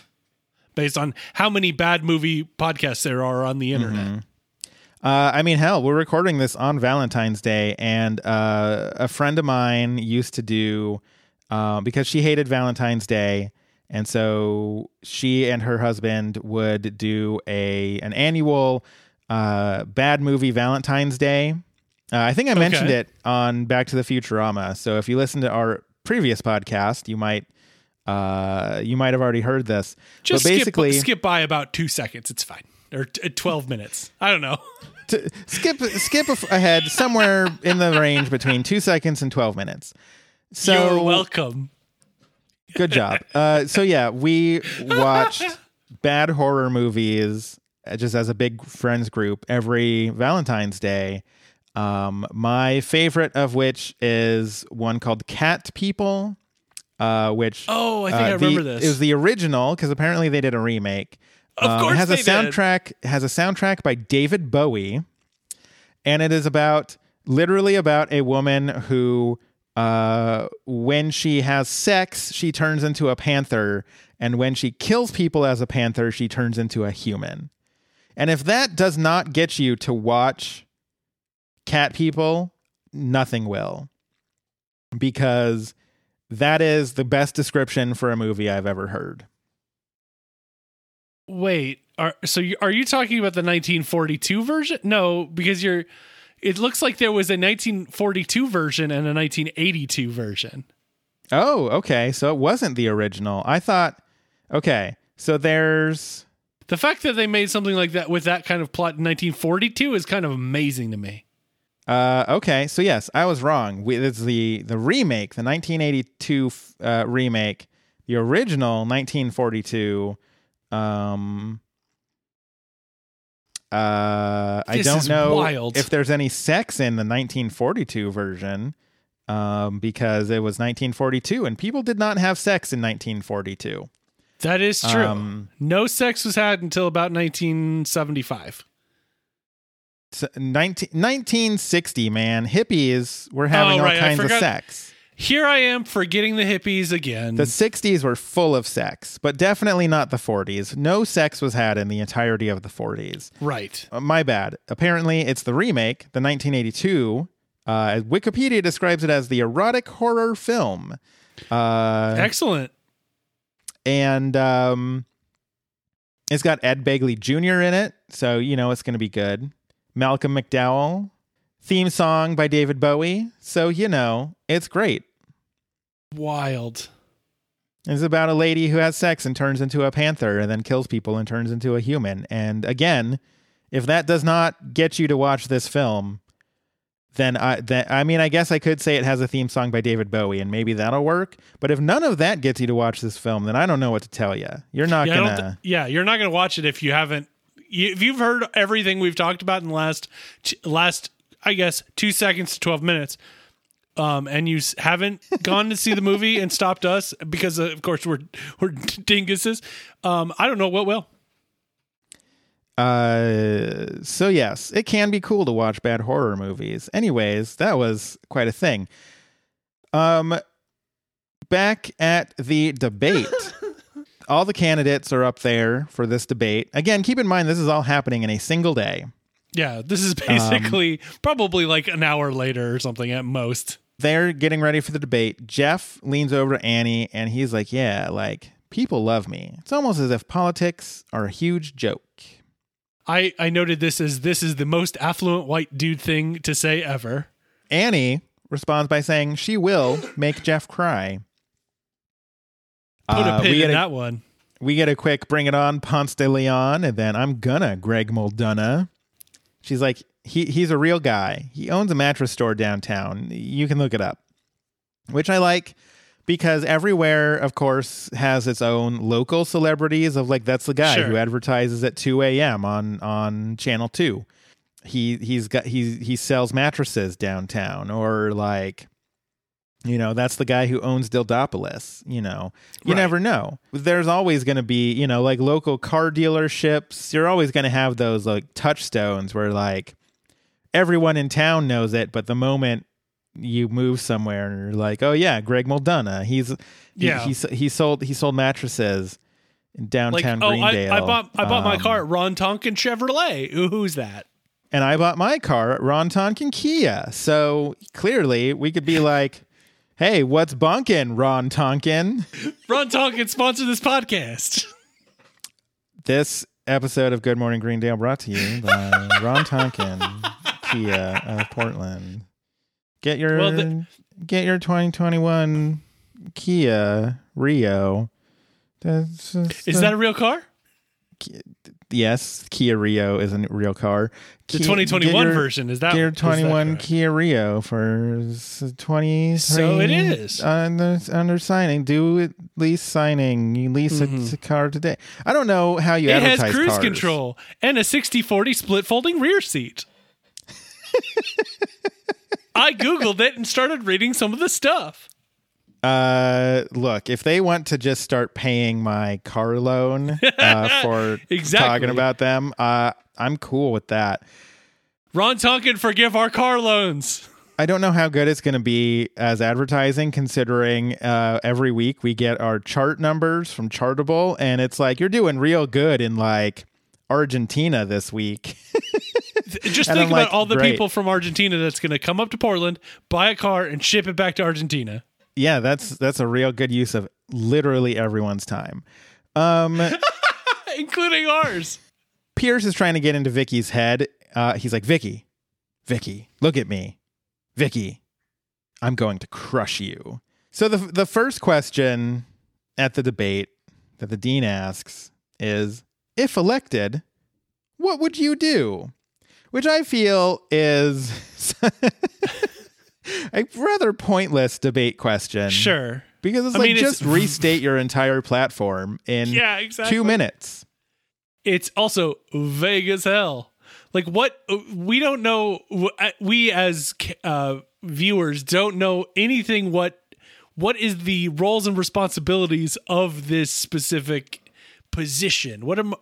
based on how many bad movie podcasts there are on the internet. Uh, I mean, hell, we're recording this on Valentine's Day, and uh, a friend of mine used to do uh, because she hated Valentine's Day, and so she and her husband would do a an annual uh, bad movie Valentine's Day, Uh, I think I mentioned Okay. it on Back to the Futurama. So if you listen to our previous podcast, you might uh, you might have already heard this. Just but basically, skip, skip by about two seconds. It's fine. Or t- uh, 12 minutes. I don't know. skip skip ahead somewhere in the range between two seconds and twelve minutes. So You're welcome. Good job. Uh, so yeah, we watched bad horror movies uh, just as a big friends group every Valentine's Day. Um, my favorite of which is one called Cat People, uh, which Oh, I think uh, I remember the- this. It was the original because apparently they did a remake. Of Um, course it has they a soundtrack. it Has a soundtrack by David Bowie, and it is about literally about a woman who, uh, when she has sex, she turns into a panther, and when she kills people as a panther, she turns into a human. And if that does not get you to watch Cat People, nothing will, because that is the best description for a movie I've ever heard. Wait, are so you, are you talking about the 1942 version? No, because you're. It looks like there was a 1942 version and a 1982 version. Oh, okay. So it wasn't the original. I thought, okay. So there's, The fact that they made something like that with that kind of plot in 1942 is kind of amazing to me. uh, okay. So yes, I was wrong. We, it's the the remake, the 1982 uh, remake. The original 1942. Um, uh, I don't know wild. if there's any sex in the 1942 version. Um, because it was 1942 and people did not have sex in 1942. That is true. Um, no sex was had until about 1975. 19, 1960, man, hippies were having Oh, right, all kinds of sex. Here I am forgetting the hippies again. The 60s were full of sex, but definitely not the 40s. No sex was had in the entirety of the 40s. right. Uh, my bad. Apparently, it's the remake, the 1982. Uh, Wikipedia describes it as the erotic horror film. Uh, Excellent. and um, it's got Ed Begley Jr. in it, so you know it's going to be good. Malcolm McDowell, theme song by David Bowie, so you know it's great. Wild. It's about a lady who has sex and turns into a panther and then kills people and turns into a human. And again, if that does not get you to watch this film, then I then I mean I guess I could say it has a theme song by David Bowie and maybe that'll work. But if none of that gets you to watch this film, then I don't know what to tell you. You're not Yeah, gonna. th- yeah, you're not to watch it if you haven't. If you've heard everything we've talked about in the last t- last, I guess, two seconds to twelve minutes, um, and you haven't gone to see the movie and stopped us because, uh, of course, we're we're dinguses. Um, I don't know what will. Uh, so yes, it can be cool to watch bad horror movies. Anyways, that was quite a thing. Um, back at the debate, all the candidates are up there for this debate. Again, keep in mind this is all happening in a single day. Yeah, this is Um, basically probably like an hour later or something at most. They're getting ready for the debate. Jeff leans over to Annie and he's like, "Yeah, like people love me. It's almost as if politics are a huge joke." I I noted this as this is the most affluent white dude thing to say ever. Annie responds by saying she will make Jeff cry. Put Uh, a pin we in a, that one. we get a quick bring it on Ponce de Leon, and then I'm gonna Greg Muldoona. She's like, he he's a real guy. He owns a mattress store downtown. You can look it up, which I like because everywhere, of course, has its own local celebrities. Of like, that's the guy Sure. who advertises at 2 a.m. on on Channel Two. He he's got he he sells mattresses downtown, or like you know, that's the guy who owns Dildopolis. You know, you Right. never know. There's always going to be, you know, like local car dealerships. You're always going to have those like touchstones where like everyone in town knows it, but the moment you move somewhere and you're like, oh yeah, Greg Muldoona, he's he, Yeah. he, he sold he sold mattresses in Like, downtown oh, I, I bought I bought my Um, car at Ron Tonkin Chevrolet. Ooh, who's that? and I bought my car at Ron Tonkin Kia. So clearly, we could be like, "Hey, what's bunkin', Ron Tonkin?" Ron Tonkin sponsored this podcast. This episode of Good Morning Greendale brought to you by Ron Tonkin Kia of Portland. Get your Well, the- get your 2021 Kia Rio. That's Is that a real car? yes? Kia Rio is a real car. The Kia- 2021 your- version is that? Your is that Kia Rio for 20. So it is. under, under signing. Do at least signing. You lease a- a, car today. I don't know how you Mm-hmm. It has cruise cars. control and a 60-40 split folding rear seat. I googled it and started reading some of the stuff. Uh, look, if they want to just start paying my car loan uh, for Exactly. talking about them, uh, I'm cool with that. Ron Tonkin, forgive our car loans. I don't know how good it's going to be as advertising, considering uh, every week we get our chart numbers from Chartable, and it's like you're doing real good in like Argentina this week. Just think about like, all the great. people from Argentina that's going to come up to Portland, buy a car, and ship it back to Argentina. yeah, that's that's a real good use of literally everyone's time. Um, including ours. Pierce is trying to get into Vicky's head. Uh, he's like, Vicky, Vicky, look at me, Vicky, I'm going to crush you. So the the first question at the debate that the dean asks is, if elected, what would you do? Which I feel is a rather pointless debate question. Sure. Because it's I like mean, it's- just restate your entire platform in Yeah, exactly. two minutes. It's also vague as hell. Like what we don't know. We as uh, viewers don't know anything. What what is the roles and responsibilities of this specific position? What am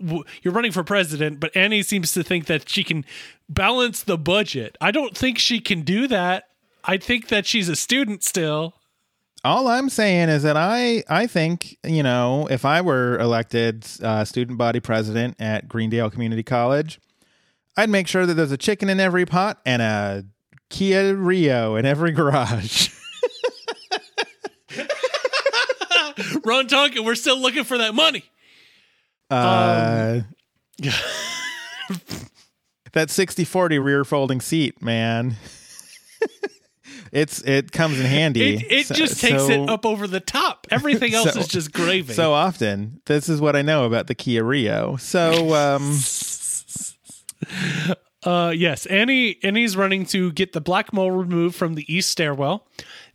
you're running for president? But Annie seems to think that she can balance the budget. I don't think she can do that. I think that she's a student still. All I'm saying is that I I think you know if I were elected uh, student body president at Greendale Community College, I'd make sure that there's a chicken in every pot and a Kia Rio in every garage. Ron Tonkin, we're still looking for that money. Uh, that 60-40 rear folding seat, man. it's it comes in handy. It, it So- just takes so- it up over the top. Everything else So- is just gravy. so often. This is what I know about the Kia Rio. So um uh, yes, Annie Annie's running to get the black mole removed from the east stairwell.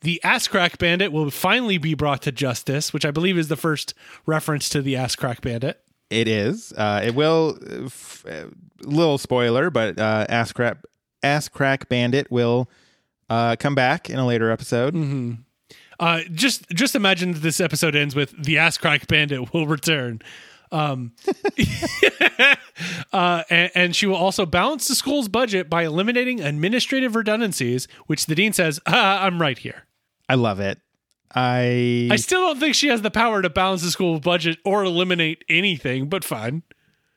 The ass crack bandit will finally be brought to justice, which I believe is the first reference to the ass crack bandit. It is. Uh, it will. Uh, f- uh, little spoiler, but uh, ass crack, ass crack bandit will uh, come back in a later episode. Mm-hmm. Uh, just just imagine that this episode ends with the ass crack bandit will return. Um, uh, and, and she will also balance the school's budget by eliminating administrative redundancies, which the dean says, ah, "I'm right here." I love it. I, I still don't think she has the power to balance the school budget or eliminate anything, but fine.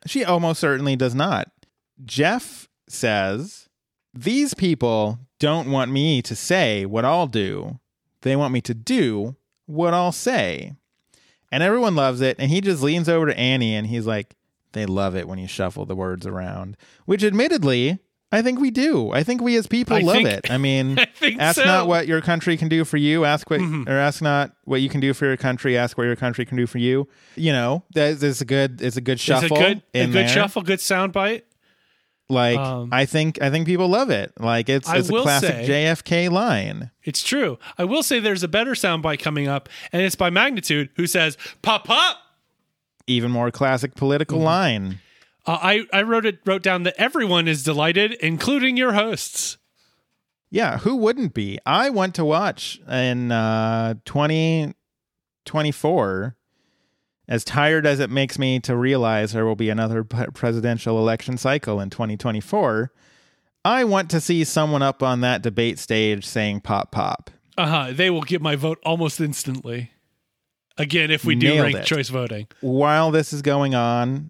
she almost certainly does not. Jeff says these people don't want me to say what I'll do. They want me to do what I'll say. And everyone loves it. And he just leans over to Annie and he's like, they love it when you shuffle the words around, which admittedly, I think we do. I think we as people I love think- it. I mean, I ask so. Mm-hmm. not what your country can do for you. Ask what, or ask not what you can do for your country. Ask what your country can do for you. You know, that is a good, it's a good It's shuffle. a good, a good there. shuffle, good soundbite. Like Um, I think I think people love it. Like it's it's a classic say- JFK line. It's true. I will say there's a better soundbite coming up, and it's by Magnitude, who says, "Pop pop." Even more classic political Mm-hmm. line. Uh, I I wrote it wrote down that everyone is delighted, including your hosts. Yeah, who wouldn't be? I want to watch in uh 2024 as tired as it makes me to realize there will be another presidential election cycle in 2024. I want to see someone up on that debate stage saying pop pop. Uh huh. They will get my vote almost instantly. Again, if we do Nailed ranked it. choice voting. while this is going on,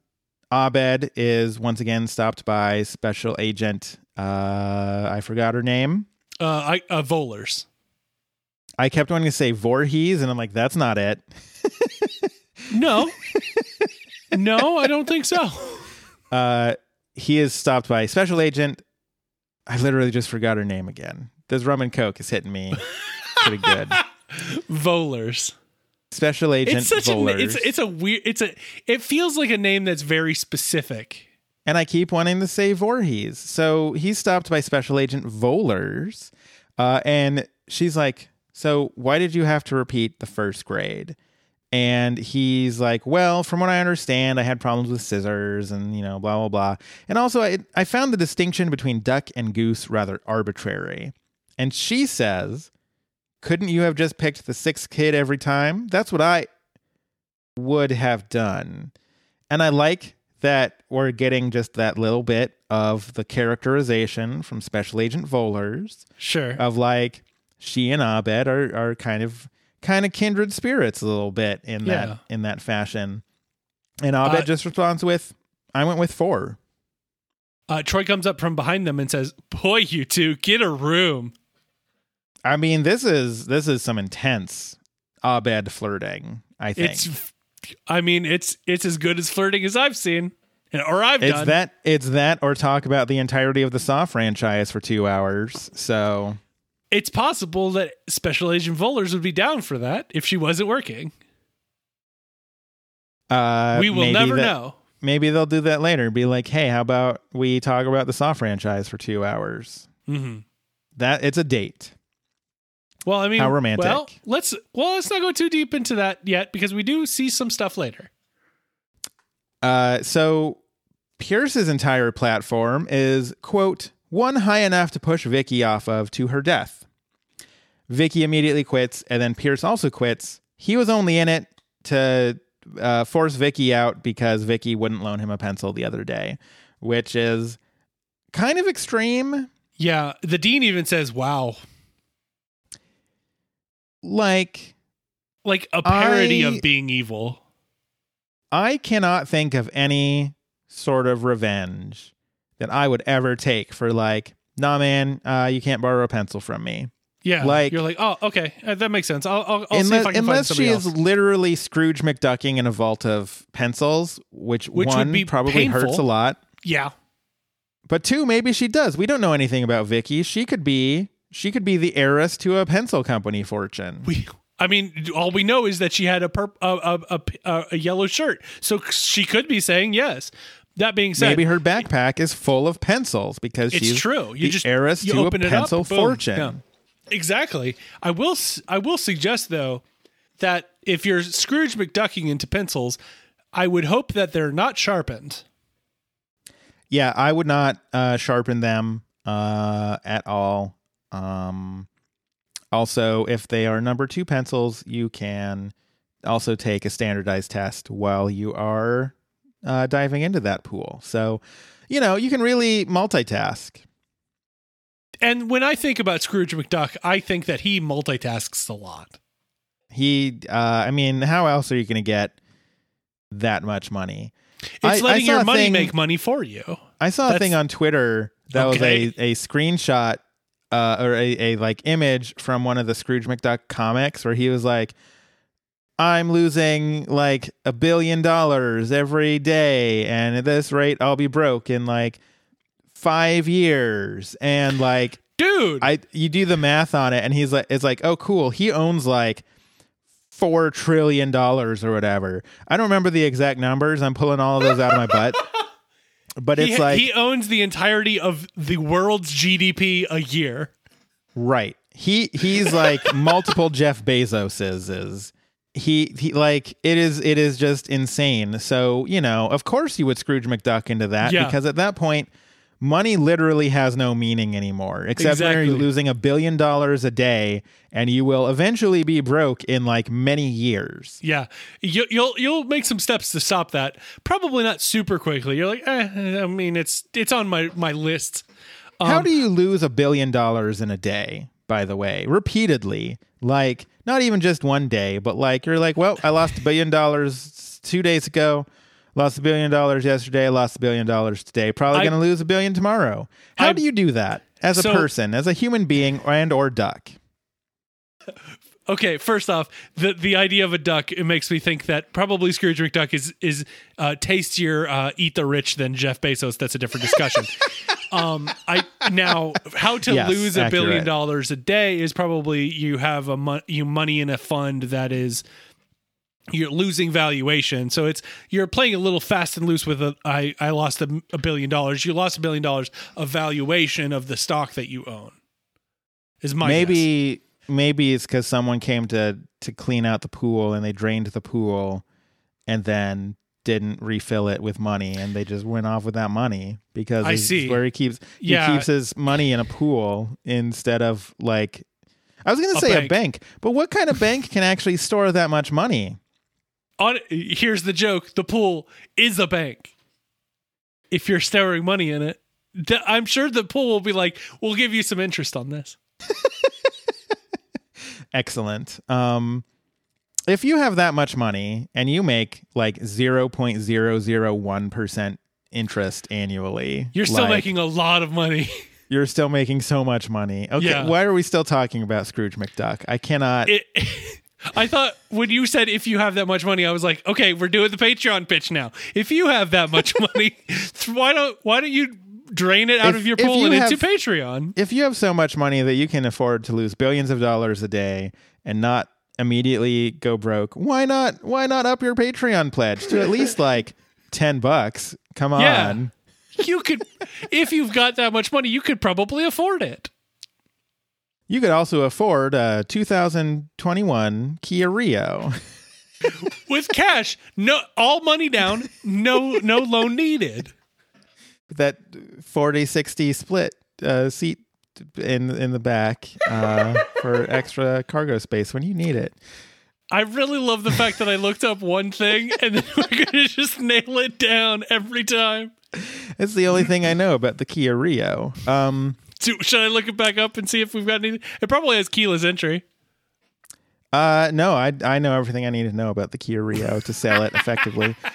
Abed is once again stopped by Special Agent. Uh, I forgot her name. Uh, I uh, Vohlers. I kept wanting to say Voorhees, and I'm like, that's not it. No, no, I don't think so. Uh, he is stopped by Special Agent I literally just forgot her name again. This rum and coke is hitting me pretty good. Vohlers. Special Agent It's such a it's it's a weird it's a it feels like a name that's very specific. and I keep wanting to say Voorhees. So he's stopped by Special Agent Vohlers, uh, and she's like, "So why did you have to repeat the first grade?" And he's like, "Well, from what I understand, I had problems with scissors, and you know, blah blah blah. And also, I I found the distinction between duck and goose rather arbitrary." And she says, "Couldn't you have just picked the sixth kid every time? That's what I would have done." And I like that we're getting just that little bit of the characterization from Special Agent Vohlers Sure. of like she and Abed are are kind of kind of kindred spirits a little bit in Yeah. that in that fashion. And Abed Uh, just responds with, "I went with four. Uh, Troy comes up from behind them and says, "Boy, you two, get a room." I mean, this is this is some intense Abed flirting. I think It's, I mean, it's it's as good as flirting as I've seen, or I've it's done. that it's that or talk about the entirety of the Saw franchise for two hours. So It's possible that Special Agent Vohlers would be down for that if she wasn't working. uh, we will never that- know. maybe they'll do that later. Be like, hey, how about we talk about the Saw franchise for two hours? hmm That it's a date. Well, I mean, How romantic. Well, let's well, let's not go too deep into that yet because we do see some stuff later. Uh, so Pierce's entire platform is quote one high enough to push Vicky off of to her death. Vicky immediately quits, and then Pierce also quits. He was only in it to uh, force Vicky out because Vicky wouldn't loan him a pencil the other day, which is kind of extreme. Yeah, the dean even says, "Wow." Like Like a parody I- of being evil. I cannot think of any sort of revenge that I would ever take for like, nah, man, uh, you can't borrow a pencil from me. Yeah, Like- you're like, oh, okay, uh, that makes sense. I'll, I'll, I'll see unless if I can unless she somebody is literally Scrooge McDucking in a vault of pencils, which, Which would one be probably painful. hurts a lot, Yeah, but two, maybe she does. We don't know anything about Vicky. She could be she could be the heiress to a pencil company fortune. we. I mean, all we know is that she had a perp, a, a, a, a yellow shirt, so she could be saying yes. That being said, Maybe her backpack is full of pencils because it's she's true. You the just heiress you to a open it pencil up, fortune. Yeah. Exactly. I will. I will suggest though that if you're Scrooge McDucking into pencils, I would hope that they're not sharpened. Yeah, I would not uh, sharpen them uh, at all. Um, also, if they are number two pencils, you can also take a standardized test while you are uh, diving into that pool. So, you know, you can really multitask. And when I think about Scrooge McDuck, I think that he multitasks a lot. He, uh, I mean, how else are you going to get that much money? It's I- I letting saw your money thing- make money for you. I saw a thing on Twitter that Okay. was a, a screenshot uh, or a, a like image from one of the Scrooge McDuck comics where he was like, I'm losing like a billion dollars every day, and at this rate, I'll be broke in like five years. And like, Dude, I you do the math on it, and he's like, it's like, oh, cool. He owns like four trillion dollars or whatever. I don't remember the exact numbers. I'm pulling all of those out of my butt. But he, it's like he owns the entirety of the world's GDP a year. Right. He he's like multiple Jeff Bezoses is he he like it is it is just insane. So, you know, of course you would Scrooge McDuck into that Yeah. because at that point money literally has no meaning anymore except when Exactly. you're losing a billion dollars a day and you will eventually be broke in like many years. Yeah, you, you'll you'll make some steps to stop that. Probably not super quickly. You're like, eh, I mean, it's it's on my my list. How Um, do you lose a billion dollars in a day, by the way, repeatedly? Like, not even just one day, but like, you're like, well, I lost a billion dollars two days ago, lost a billion dollars yesterday, lost a billion dollars today, probably going to lose a billion tomorrow. How I- do you do that as a So- person, as a human being and or duck? Okay, first off, the the idea of a duck it makes me think that probably Scrooge McDuck is is uh, tastier, uh, eat the rich than Jeff Bezos. That's a different discussion. um, I now how to Yes, lose a billion dollars a day is probably you have a mon- you money in a fund that is you're losing valuation. So it's you're playing a little fast and loose with a I I lost a, a billion dollars. You lost a billion dollars of valuation of the stock that you own. Is my guess. maybe maybe it's because someone came to to clean out the pool and they drained the pool and then didn't refill it with money and they just went off with that money because I see. where he keeps Yeah. he keeps his money in a pool instead of like I was gonna A say bank. a bank, but what kind of bank can actually store that much money? On here's the joke the pool is a bank if you're storing money in it th- i'm sure the pool will be like we'll give you some interest on this Excellent. Um, if you have that much money and you make like zero point zero zero one percent interest annually, you're still like, making a lot of money You're still making so much money. Okay, Yeah. why are we still talking about Scrooge McDuck? I cannot. it, i thought when you said if you have that much money i was like okay we're doing the patreon pitch now if you have that much money why don't why don't you drain it out If- of your pool you and have- into patreon if you have so much money that you can afford to lose billions of dollars a day and not immediately go broke, why not? Why not up your Patreon pledge to at least like ten bucks? Come on. Yeah. you could if you've got that much money you could probably afford it You could also afford a 2021 Kia Rio. with cash no all money down no no loan needed that 40 60 split uh, seat in in the back uh, for extra cargo space when you need it. I really love the fact that I looked up one thing and then we're gonna just nail it down every time. It's the only thing I know about the Kia Rio. Um, Do, should I look it back up and see if we've got anything? It probably has keyless entry. uh, no, I I know everything I need to know about the Kia Rio to sell it effectively.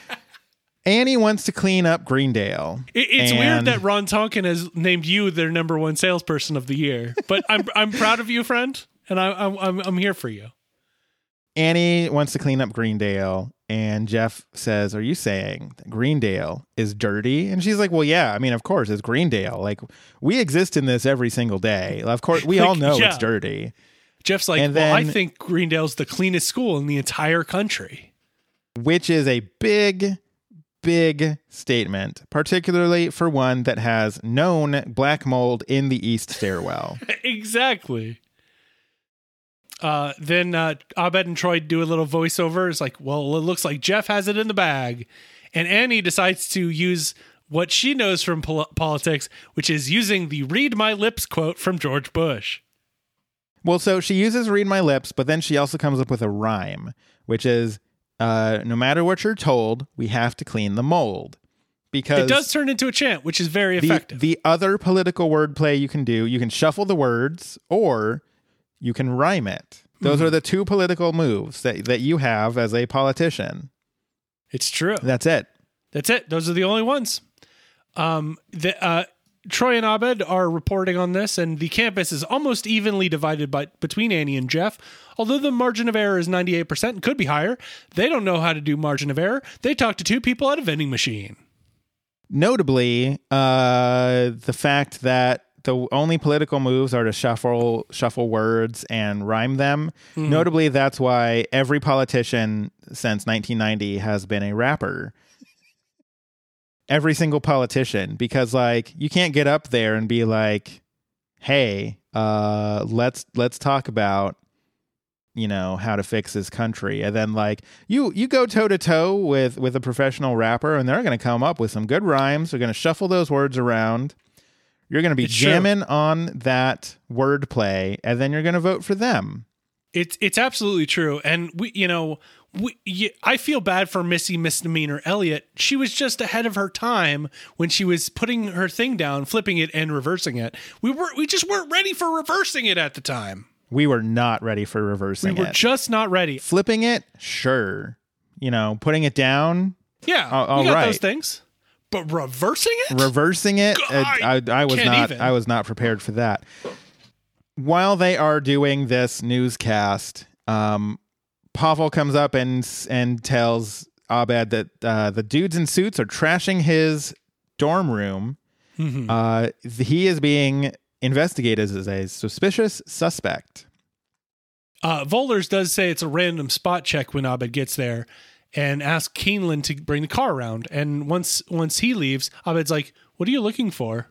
Annie wants to clean up Greendale. It, it's weird that Ron Tonkin has named you their number one salesperson of the year, but I'm I'm proud of you, friend, and I, I'm I'm I'm here for you. Annie wants to clean up Greendale, and Jeff says, "Are you saying that Greendale is dirty?" And she's like, "Well, yeah. I mean, of course, it's Greendale. Like we exist in this every single day. Of course, we all know yeah. it's dirty." Jeff's like, And well, I think Greendale's the cleanest school in the entire country. which is a big, big statement, particularly for one that has known black mold in the east stairwell. exactly. Uh, then uh, Abed and Troy do a little voiceover. It's like, well, it looks like Jeff has it in the bag, and Annie decides to use what she knows from pol- politics, which is using the "read my lips" quote from George Bush. well, so she uses read my lips, but then she also comes up with a rhyme, which is uh, no matter what you're told, we have to clean the mold. Because It does turn into a chant, which is very the, effective. the other political wordplay you can do, you can shuffle the words or you can rhyme it. Those Mm-hmm. are the two political moves that, that you have as a politician. it's true. That's it. That's it. Those are the only ones. Um, the, uh, Troy and Abed are reporting on this, and the campus is almost evenly divided by, between Annie and Jeff. Although the margin of error is 98% and could be higher, they don't know how to do margin of error. They talk to two people at a vending machine. Notably, uh, the fact that the only political moves are to shuffle shuffle words and rhyme them. Notably, that's why every politician since 1990 has been a rapper. Every single politician, because like you can't get up there and be like, "Hey, uh, let's let's talk about." you know how to fix this country and then like you you go toe to toe with with a professional rapper and they're going to come up with some good rhymes they're going to shuffle those words around you're going to be It's true. jamming on that wordplay and then you're going to vote for them It's it's absolutely true, and we, you know, we. I feel bad for Missy Misdemeanor Elliott. She was just ahead of her time when she was putting her thing down, flipping it, and reversing it. We were we just weren't ready for reversing it at the time. we were not ready for reversing. We were it just not ready. flipping it sure you know putting it down Yeah, All- all we got right. those things, but reversing it. reversing it uh, God, I, I was can't even. i was not prepared for that while they are doing this newscast Um, Pavel comes up and and tells Abed that uh, the dudes in suits are trashing his dorm room. Uh, he is being investigated as a suspicious suspect. Uh, Vohlers does say it's a random spot check when Abed gets there, and ask Keeneland to bring the car around. And once once he leaves, Abed's like, "What are you looking for?"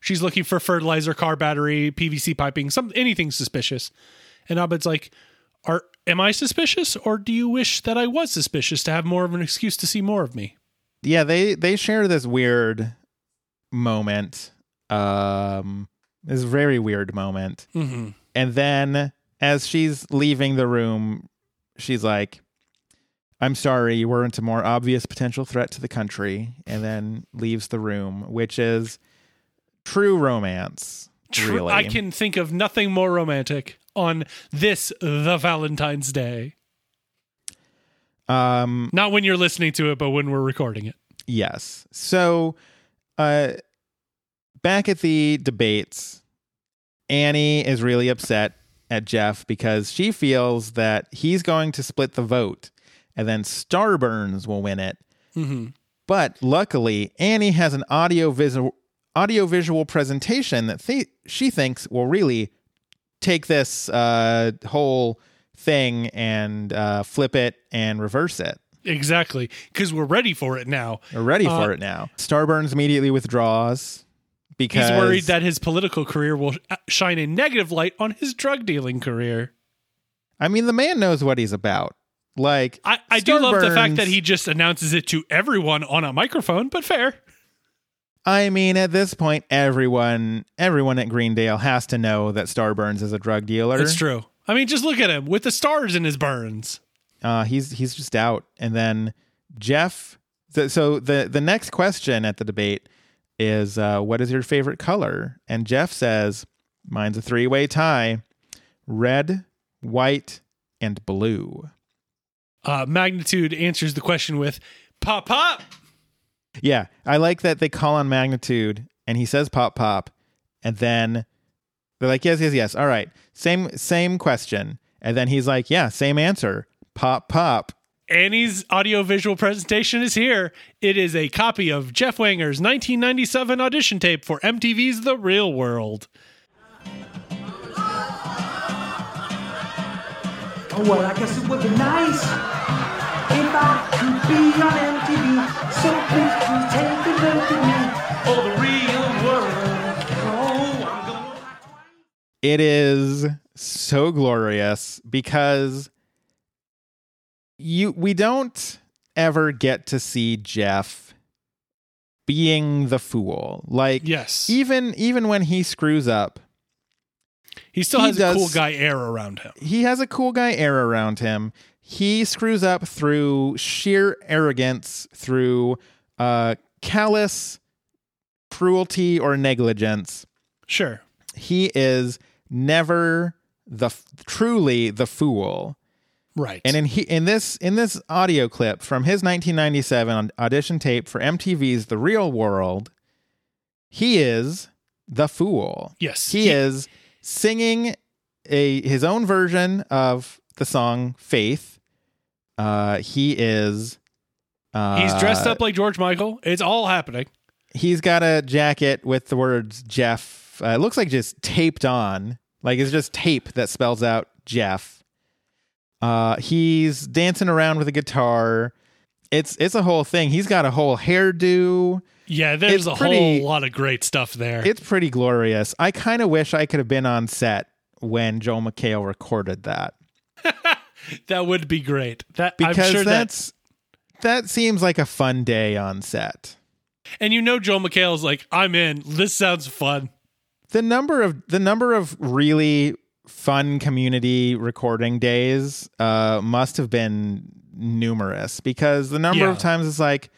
She's looking for fertilizer, car battery, PVC piping, some anything suspicious. And Abed's like, "Are am I suspicious, or do you wish that I was suspicious to have more of an excuse to see more of me?" Yeah, they they share this weird moment. Um, this very weird moment. Mm-hmm. And then as she's leaving the room, she's like, I'm sorry, you weren't a more obvious potential threat to the country, and then leaves the room, which is true romance. really. I can think of nothing more romantic on this the Valentine's Day. um Not when you're listening to it, but when we're recording it. yes. So uh back at the debates, Annie is really upset at Jeff because she feels that he's going to split the vote and then Starburns will win it. Mm-hmm. But luckily, Annie has an audio visual audio visual presentation that th- she thinks will really take this uh, whole thing and uh, flip it and reverse it. Exactly, because we're ready for it now. We're ready Uh, for it now. Starburns immediately withdraws because He's worried that his political career will shine a negative light on his drug dealing career. I mean the man knows what he's about. Like I, I do love the fact that he just announces it to everyone on a microphone, but fair. I mean, at this point, everyone everyone at Greendale has to know that Starburns is a drug dealer. It's true. I mean, just look at him with the stars in his burns. Uh, he's he's just out. And then Jeff. th- So the the next question at the debate is, uh, what is your favorite color? And Jeff says, mine's a three way tie: red, white, and blue. Uh, Magnitude answers the question with pop pop. Yeah, I like that they call on magnitude, and he says pop pop, and then they're like, yes, yes, yes. All right, same same question, and then he's like, yeah, same answer, pop pop. Annie's audiovisual presentation is here. It is a copy of Jeff Winger's 1997 audition tape for MTV's The Real World. Well, I guess it would be nice if I could be on MTV. So please, please take a look at me. Oh, the real world. Oh, I'm gonna. It is so glorious because you we don't ever get to see Jeff being the fool. Like Yes. even even when he screws up, He still He has does- a cool guy air around him. he has a cool guy air around him. He screws up through sheer arrogance, through uh, callous cruelty or negligence. Sure. He is never the truly the fool. Right. And in he, in this in this audio clip from his 1997 audition tape for MTV's The Real World, he is the fool. Yes. He, is singing a his own version of the song Faith. Uh he is uh He's dressed up like George Michael. It's all happening. He's got a jacket with the words Jeff. Uh, it looks like just taped on. Like it's just tape that spells out Jeff. Uh, he's dancing around with a guitar. It's it's a whole thing. He's got a whole hairdo. Yeah, there's It's a pretty- whole lot of great stuff there. It's pretty glorious. I kind of wish I could have been on set when Joel McHale recorded that that would be great. That because I'm sure that that's that seems like a fun day on set. and you know Joe McHale's like, I'm in. This sounds fun. the number of the number of really fun community recording days uh must have been numerous because the number Yeah. of times it's like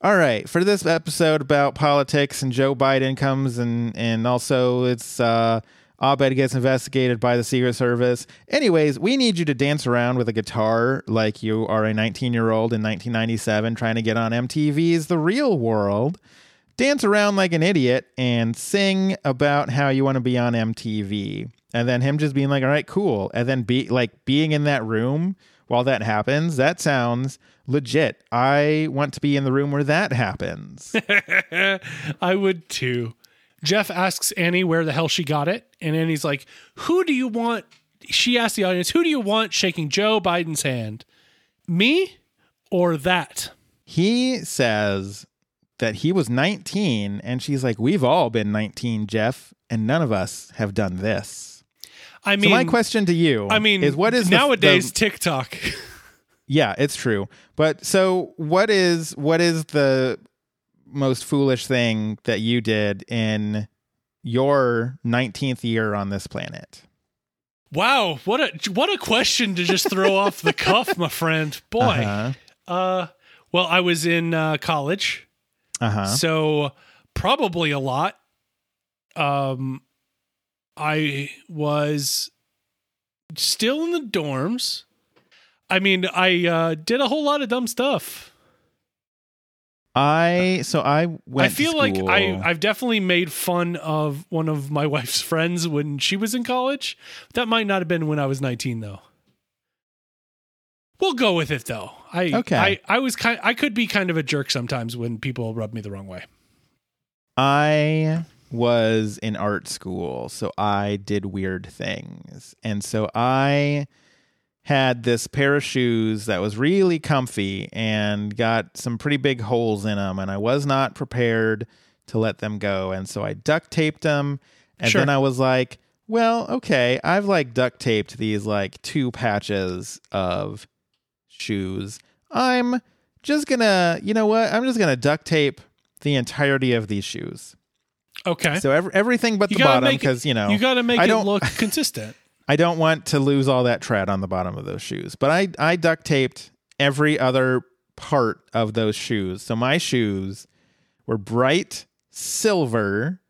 all right for this episode about politics and joe biden comes and and also it's uh Abed gets investigated by the Secret Service. Anyways, we need you to dance around with a guitar like you are a 19 year old in 1997 trying to get on MTV's The Real World. dance around like an idiot and sing about how you want to be on MTV. And then him just being like, all right, cool. And then be like being in that room while that happens, that sounds legit. I want to be in the room where that happens. I would too. Jeff asks Annie where the hell she got it, and Annie's like, "Who do you want?" She asks the audience, "Who do you want shaking Joe Biden's hand? Me or that?" he says that he was 19 and she's like we've all been 19 jeff and none of us have done this I so mean, my question to you I mean, is what is the- nowadays the, TikTok? yeah it's true but so what is what is the most foolish thing that you did in your 19th year on this planet wow, what a what a question to just throw off the cuff, my friend. Boy, uh-huh uh, well, I was in uh, college. uh-huh So probably a lot. Um, I was still in the dorms. I mean, I uh, did a whole lot of dumb stuff. i so i went I feel like I I've definitely made fun of one of my wife's friends when she was in college. That might not have been when I was 19 though. We'll go with it though. I Okay. I, I was kind I could be kind of a jerk sometimes when people rub me the wrong way. I was in art school, so I did weird things. And so I had this pair of shoes that was really comfy and got some pretty big holes in them. And I was not prepared to let them go. And so I duct taped them. And Sure. then I was like, well, okay, I've like duct taped these like two patches of shoes. I'm just gonna, you know what? I'm just gonna duct tape the entirety of these shoes. Okay. So every, everything but You the bottom, because you know you got to make I it don't look consistent. I don't want to lose all that tread on the bottom of those shoes. But I I duct taped every other part of those shoes. So my shoes were bright silver.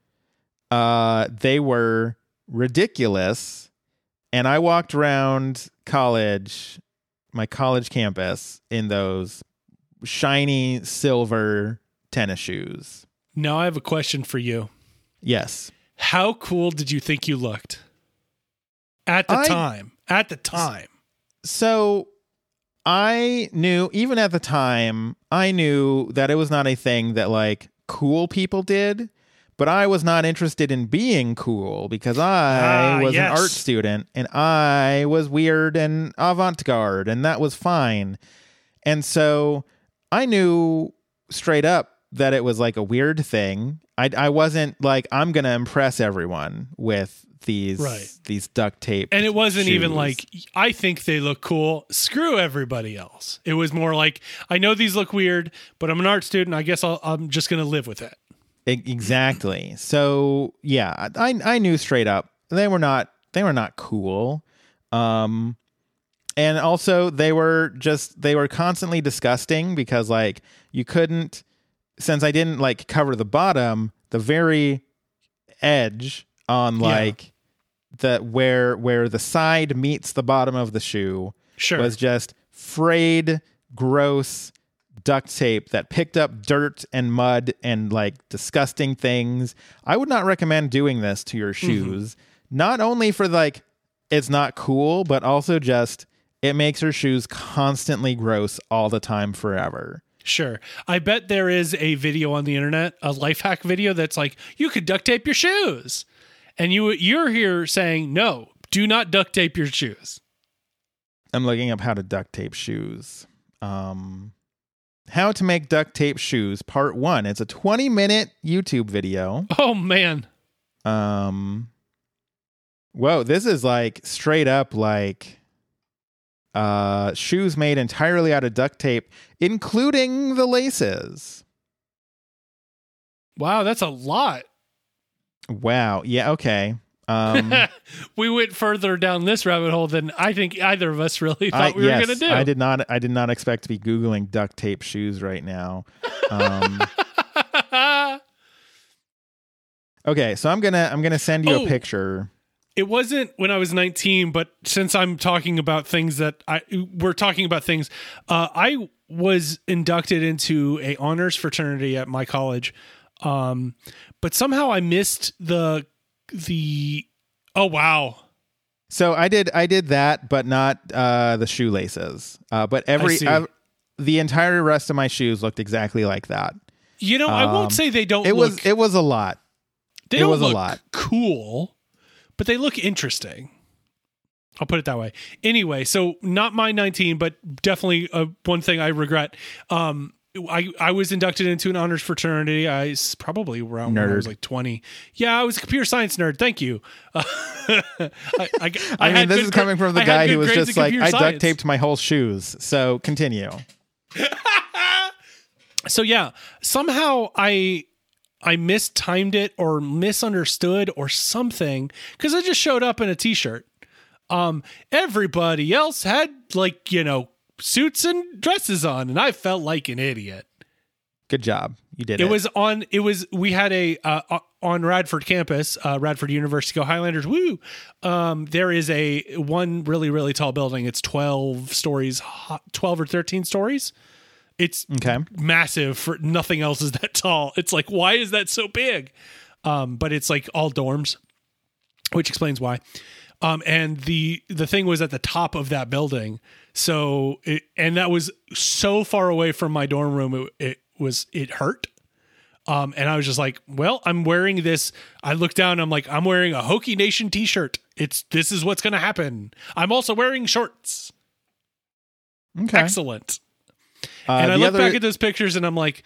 Uh, they were ridiculous, and I walked around college, my college campus, in those shiny silver tennis shoes. Now I have a question for you. Yes. How cool did you think you looked at the I- time? At the time. So I knew, even at the time, I knew that it was not a thing that like cool people did, but I was not interested in being cool because I Ah, was yes. an art student and I was weird and avant garde, and that was fine. And so I knew straight up that it was like a weird thing. I, I wasn't like, I'm going to impress everyone with these Right. these duct tape And it wasn't even like I think they look cool. Screw everybody else. It was more like I know these look weird, but I'm an art student. I guess I'll, I'm just gonna live with it. Exactly. So yeah, I I knew straight up they were not they were not cool. Um and also they were just they were constantly disgusting because like you couldn't since I didn't like cover the bottom, the very edge on Yeah. like the where where the side meets the bottom of the shoe Sure. was just frayed, gross duct tape that picked up dirt and mud and like disgusting things. I would not recommend doing this to your mm-hmm. shoes. Not only for like it's not cool, but also just it makes your shoes constantly gross all the time forever. Sure. I bet there is a video on the internet, a life hack video that's like you could duct tape your shoes. And you you're here saying, "No, do not duct tape your shoes." I'm looking up how to duct tape shoes. Um how to make duct tape shoes part 1. It's a 20 minute YouTube video. Oh man. Um Whoa, this is like straight up like uh shoes made entirely out of duct tape, including the laces. Wow, that's a lot. Wow. Yeah, okay. Um we went further down this rabbit hole than I think either of us really thought I, we yes, were going to do. I did not I did not expect to be googling duct tape shoes right now. Um Okay, so I'm to I'm to send you Oh. a picture. It wasn't when I was 19, but since I'm talking about things that I we're talking about things, uh, I was inducted into a honors fraternity at my college. Um, but somehow I missed the the. Oh wow! So I did I did that, but not uh, the shoelaces. Uh, but every uh, the entire rest of my shoes looked exactly like that. You know, I Um, won't say they don't. It look, was it was a lot. They it was a lot. cool, but they look interesting. I'll put it that way. Anyway, so not my 19, but definitely uh, one thing I regret. Um, I I was inducted into an honors fraternity. I was probably around when I was like 20. Yeah, I was a computer science nerd. Thank you. Uh, I, I, I, I mean, this is coming from the guy who was just like, I duct taped my whole shoes. So continue. so yeah somehow i i mistimed it or misunderstood or something because i just showed up in a t-shirt. Um everybody else had like you know suits and dresses on and i felt like an idiot. Good job. You did it. it. was on it was we had a uh, uh, on radford campus uh, radford university go highlanders woo! Um there is a one really really tall building. It's 12 stories 12 or 13 stories it's okay. massive for nothing else is that tall. It's like, why is that so big? Um, but it's like all dorms, which explains why. Um, and the the thing was at the top of that building, so it, and that was so far away from my dorm room. It, it was it hurt. Um, and I was just like, well, I'm wearing this. I look down. I'm like, I'm wearing a Hokie Nation T-shirt. It's this is what's gonna happen. I'm also wearing shorts. Okay. Excellent and I look other- back at those pictures and I'm like,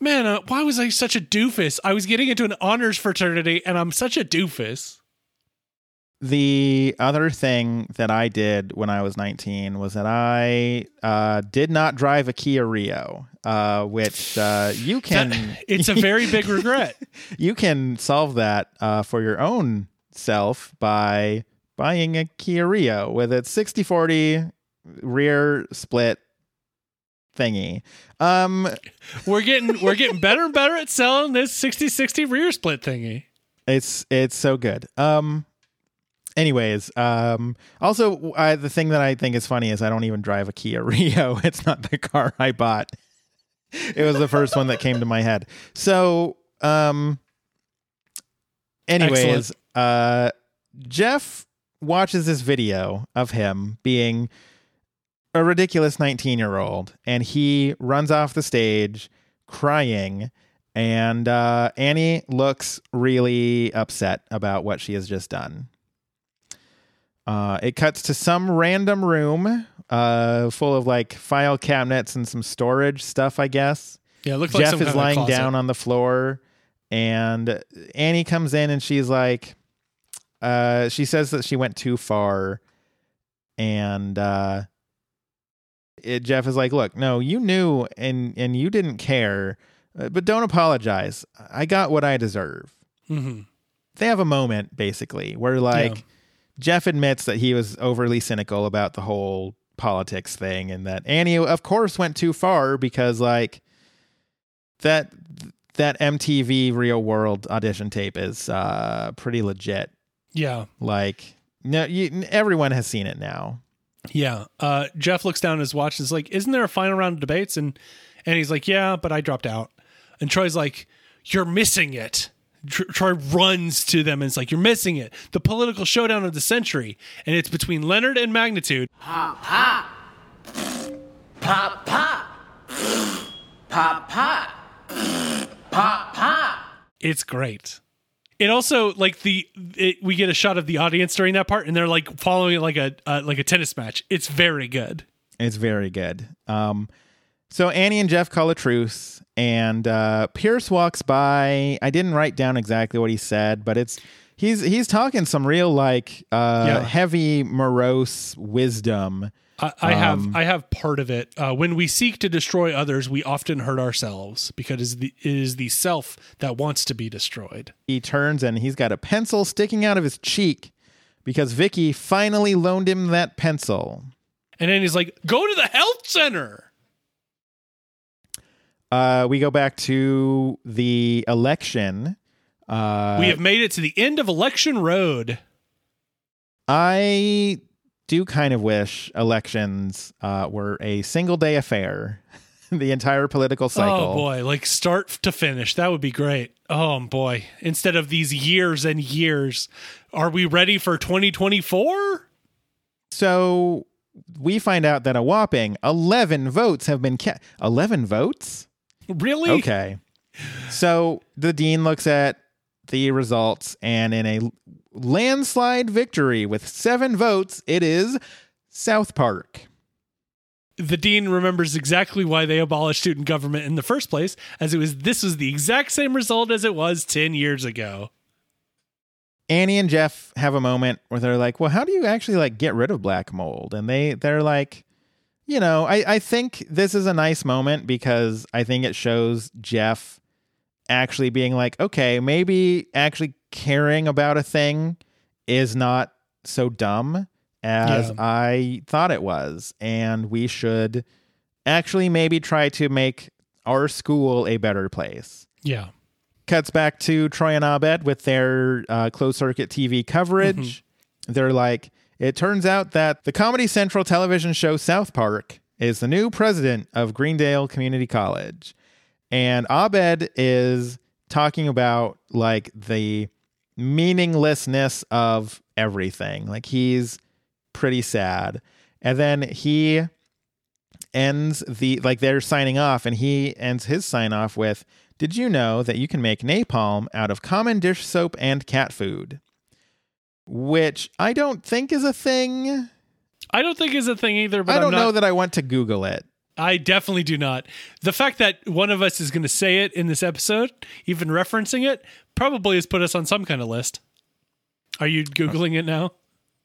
man, uh, why was I such a doofus? I was getting into an honors fraternity and I'm such a doofus. The other thing that I did when I was 19 was that I uh, did not drive a Kia Rio, uh, which uh, you can It's a very big regret. you can solve that uh, for your own self by buying a Kia Rio with its 60/40 rear split thingy. Um, We're getting we're getting better and better at selling this 60-60 rear split thingy. it's it's so good. Um, anyways, um, also I, the thing that I think is funny is I don't even drive a Kia Rio. It's not the car I bought. It was the first one that came to my head. So, um, anyways, uh, Jeff watches this video of him being a ridiculous 19 year old and he runs off the stage crying and uh, annie looks really upset about what she has just done. Uh, it cuts to some random room uh, full of like file cabinets and some storage stuff i guess. Yeah, it looks like Jeff is lying down on the floor, and Annie comes in and she's like, uh, she says that she went too far, and uh, it, Jeff is like, look, no, you knew and and you didn't care, uh, but don't apologize. I got what I deserve. Mhm. They have a moment basically where like Yeah. Jeff admits that he was overly cynical about the whole politics thing, and that Annie, of course, went too far because like that that MTV Real World audition tape is uh, pretty legit. Yeah. Like, no, you, everyone has seen it now. Yeah. Uh, Jeff looks down at his watch and is like, Isn't there a final round of debates? And and he's like, Yeah, but I dropped out. And Troy's like, You're missing it. Tr- Troy runs to them and it's like, You're missing it. The political showdown of the century. And it's between Leonard and Magnitude. Pop, pop. Pop, pop. Pop, pop. It's great. It also like the it, we get a shot of the audience during that part, and they're like following it like a uh, like a tennis match. It's very good. It's very good. Um, so Annie and Jeff call a truce, and uh, Pierce walks by. I didn't write down exactly what he said, but it's he's he's talking some real like uh, Yeah. heavy morose wisdom. I, I have Um, I have part of it. Uh, when we seek to destroy others, we often hurt ourselves because it is the, it is the self that wants to be destroyed. He turns and he's got a pencil sticking out of his cheek because Vicky finally loaned him that pencil. And then he's like, "Go to the health center." Uh, we go back to the election. Uh, we have made it to the end of election road. I do kind of wish elections uh, were a single day affair. the entire political cycle. Oh boy, like start to finish. That would be great. Oh boy. Instead of these years and years, are we ready for 2024? So we find out that a whopping 11 votes have been cast. 11 votes? Really? Okay. So the dean looks at the results, and in a landslide victory with seven votes, it is South Park. The dean remembers exactly why they abolished student government in the first place, as it was this was the exact same result as it was 10 years ago. Annie and Jeff have a moment where they're like, "Well, how do you actually like get rid of black mold?" And they they're like, you know, I I think this is a nice moment because I think it shows Jeff actually being like, okay, maybe actually caring about a thing is not so dumb as Yeah. I thought it was, and we should actually maybe try to make our school a better place Yeah. cuts back to Troy and Abed with their uh, closed circuit TV coverage. They're like, it turns out that the Comedy Central television show South Park is the new president of Greendale Community College. And Abed is talking about like the meaninglessness of everything. Like he's pretty sad. And then he ends the like they're signing off and he ends his sign off with did you know that you can make napalm out of common dish soap and cat food which i don't think is a thing I don't think is a thing either, but i don't not- know that i want to google it I definitely do not. The fact that one of us is going to say it in this episode, even referencing it, probably has put us on some kind of list. Are you Googling it now?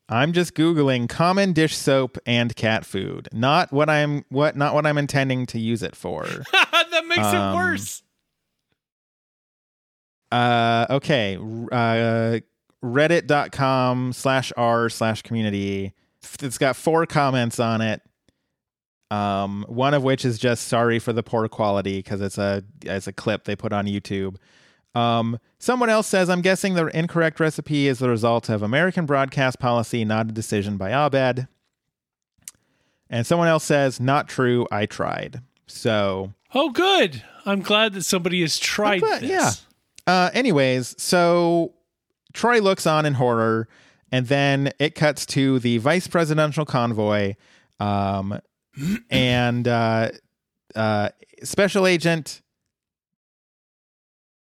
i'm just googling common dish soap and cat food not what i'm what not what i'm intending to use it for that makes it Um, worse. uh okay uh reddit.com slash r slash community it's got four comments on it um one of which is just sorry for the poor quality because it's a it's a clip they put on youtube um someone else says i'm guessing the incorrect recipe is the result of american broadcast policy not a decision by abed and someone else says not true i tried so Oh, good. I'm glad that somebody has tried glad- this. yeah. Uh, anyways, so Troy looks on in horror, and then it cuts to the vice presidential convoy, um, and uh, uh, special agent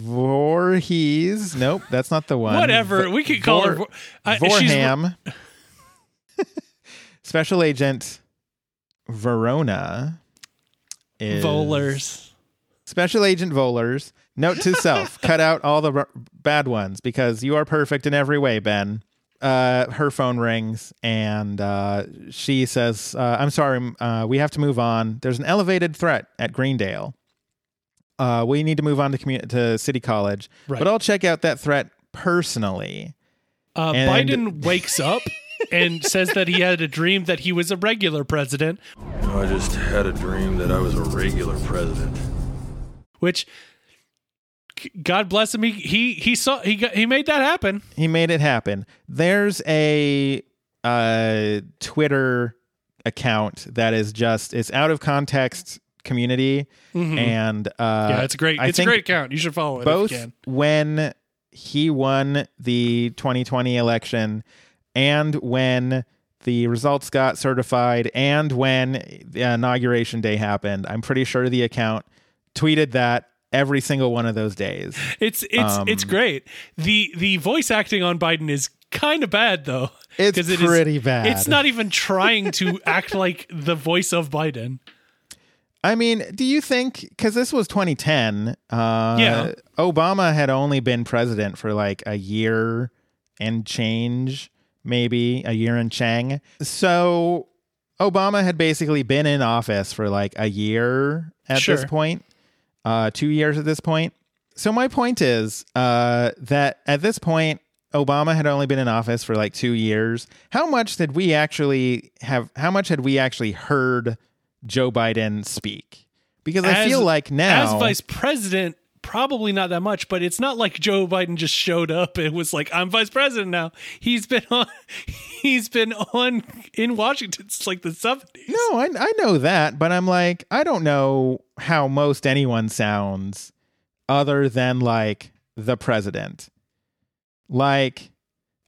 Voorhees. Nope, that's not the one. Whatever. V- we could call her. Vor- Vo- uh, Vorham. special agent Verona is Vohlers. Special Agent Vohlers. Note to self: cut out all the r- bad ones because you are perfect in every way, Ben. Uh, her phone rings and uh, she says, uh, "I'm sorry, uh, we have to move on. There's an elevated threat at Greendale. Uh, we need to move on to commu- to City College, Right. but I'll check out that threat personally." Uh, And- Biden wakes up and says that he had a dream that he was a regular president, I just had a dream that I was a regular president. which God bless him. He he he saw he got, he made that happen. he made it happen. There's a uh, Twitter account that is just it's out of context community, and uh, Mm-hmm. yeah, it's a great I it's a great account. You should follow it both if you can. when he won the 2020 election and when the results got certified and when the inauguration day happened. I'm pretty sure the account tweeted that every single one of those days. It's it's it's Um, great. The the voice acting on Biden is kind of bad though. It's it is- pretty bad. It's not even trying to act like the voice of Biden. I mean, do you think because this was 2010? Uh, Yeah. Obama had only been president for like a year and change, maybe a year and chang. So Obama had basically been in office for like a year at Sure. this point, uh, two years at this point. So my point is uh, that at this point, Obama had only been in office for like two years. How much did we actually have? How much had we actually heard Joe Biden speak? Because I As- feel like now, as vice president, probably not that much, but it's not like Joe Biden just showed up and was like, "I'm vice president now." He's been on he's been on in Washington since like the 70s. No, I, I know that, but I'm like, I don't know how most anyone sounds other than like the president. Like,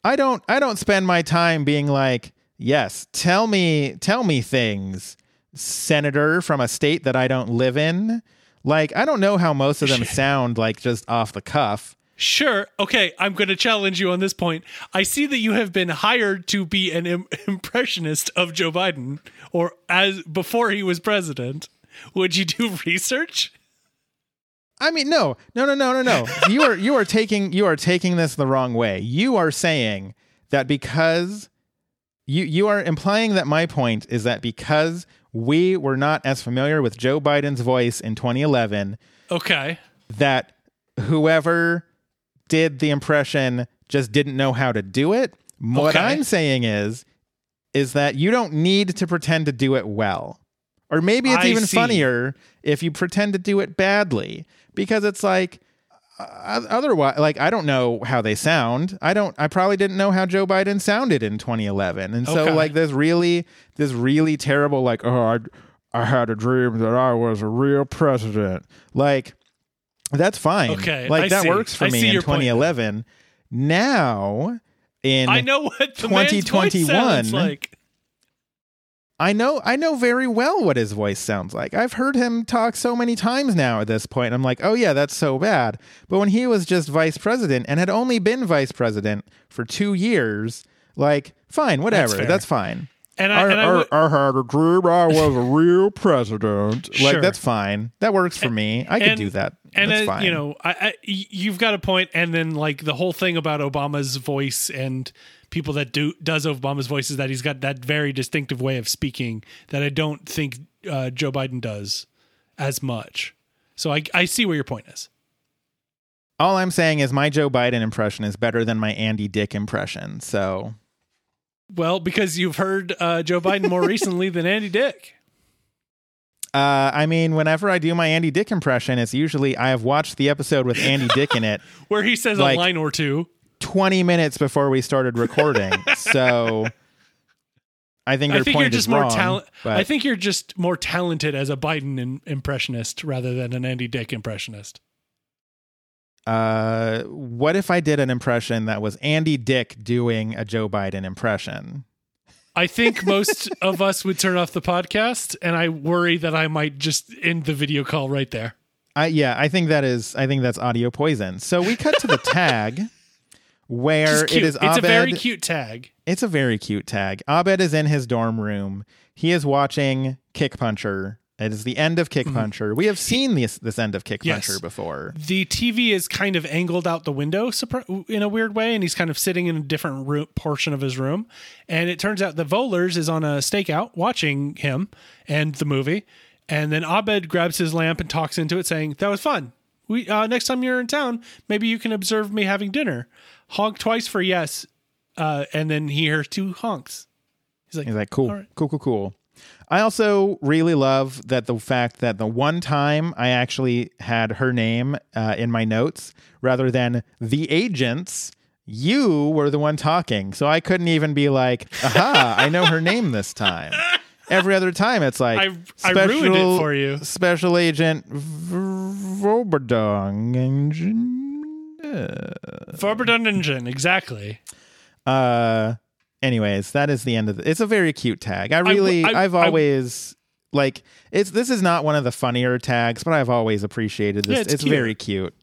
I don't I don't spend my time being like, yes, tell me tell me things, senator from a state that I don't live in. Like, I don't know how most of them sound like just off the cuff. Sure. Okay, I'm going to challenge you on this point. I see that you have been hired to be an Im- impressionist of Joe Biden or as before he was president. Would you do research? I mean, no, no, no, no, no, no. you are you are taking you are taking this the wrong way. You are saying that because you you are implying that my point is that because we were not as familiar with Joe Biden's voice in 2011, Okay. that whoever did the impression just didn't know how to do it. What Okay. I'm saying is is that you don't need to pretend to do it well. Or maybe it's I even see. funnier if you pretend to do it badly because it's like uh, otherwise like I don't know how they sound. I don't I probably didn't know how Joe Biden sounded in 2011. And so Okay. like this really this really terrible like oh I I had a dream that I was a real president. Like that's fine. Okay, Like I that see. works for I me in your point. 2011. Now in I know what the man's voice 2021. sounds like. I know I know very well what his voice sounds like. I've heard him talk so many times now at this point. I'm like, "Oh yeah, that's so bad." But when he was just vice president and had only been vice president for 2 years, like, fine, whatever. fair. That's, fine. And I, I, and I, I- would- I had a dream I was a real president. Sure. Like that's fine. That works for me. I can do that. and that's uh, fine. you know, I, I, you've got a point. And then like the whole thing about Obama's voice and people that do does Obama's voice is that he's got that very distinctive way of speaking that I don't think uh, Joe Biden does as much. So I, I see where your point is. All I'm saying is my Joe Biden impression is better than my Andy Dick impression. So Well, because you've heard uh, Joe Biden more recently than Andy Dick. Uh, I mean, whenever I do my Andy Dick impression, it's usually I have watched the episode with Andy Dick in it Where he says Like- a line or two. 20 minutes before we started recording. so I think your I think point you're just is more wrong. talent. I think you're just more talented as a Biden im- impressionist rather than an Andy Dick impressionist. Uh, what if I did an impression that was Andy Dick doing a Joe Biden impression? I think most of us would turn off the podcast, and I worry that I might just end the video call right there. I, yeah, I think that is. I think that's audio poison. So we cut to the tag where it is a very cute tag. It's a very cute tag. Abed is in his dorm room. He is watching Kick Puncher. It is the end of Kick Puncher. We have seen this this end of Kick Mm-hmm. Yes. Puncher before. The TV is kind of angled out the window in a weird way, and he's kind of sitting in a different room, portion of his room. And it turns out that Vohlers is on a stakeout watching him and the movie. And then Abed grabs his lamp and talks into it, saying, "That was fun. We uh, next time you're in town, maybe you can observe me having dinner. Honk twice for yes." Uh, and then he hears two honks. He's like, He's like, cool, right. cool, cool, cool. I also really love that the fact that the one time I actually had her name uh, in my notes rather than the agents, you were the one talking. So I couldn't even be like, aha, I know her name this time. Every other time, it's like I- I ruined it for you. Special Agent Voberdong. Forbidden Engine, exactly. Uh, anyways, that is the end of the. It's a very cute tag. I really, I- I, have I- always like it's. This is not one of the funnier tags, but I've always appreciated this. Yeah, it's it's cute. very cute.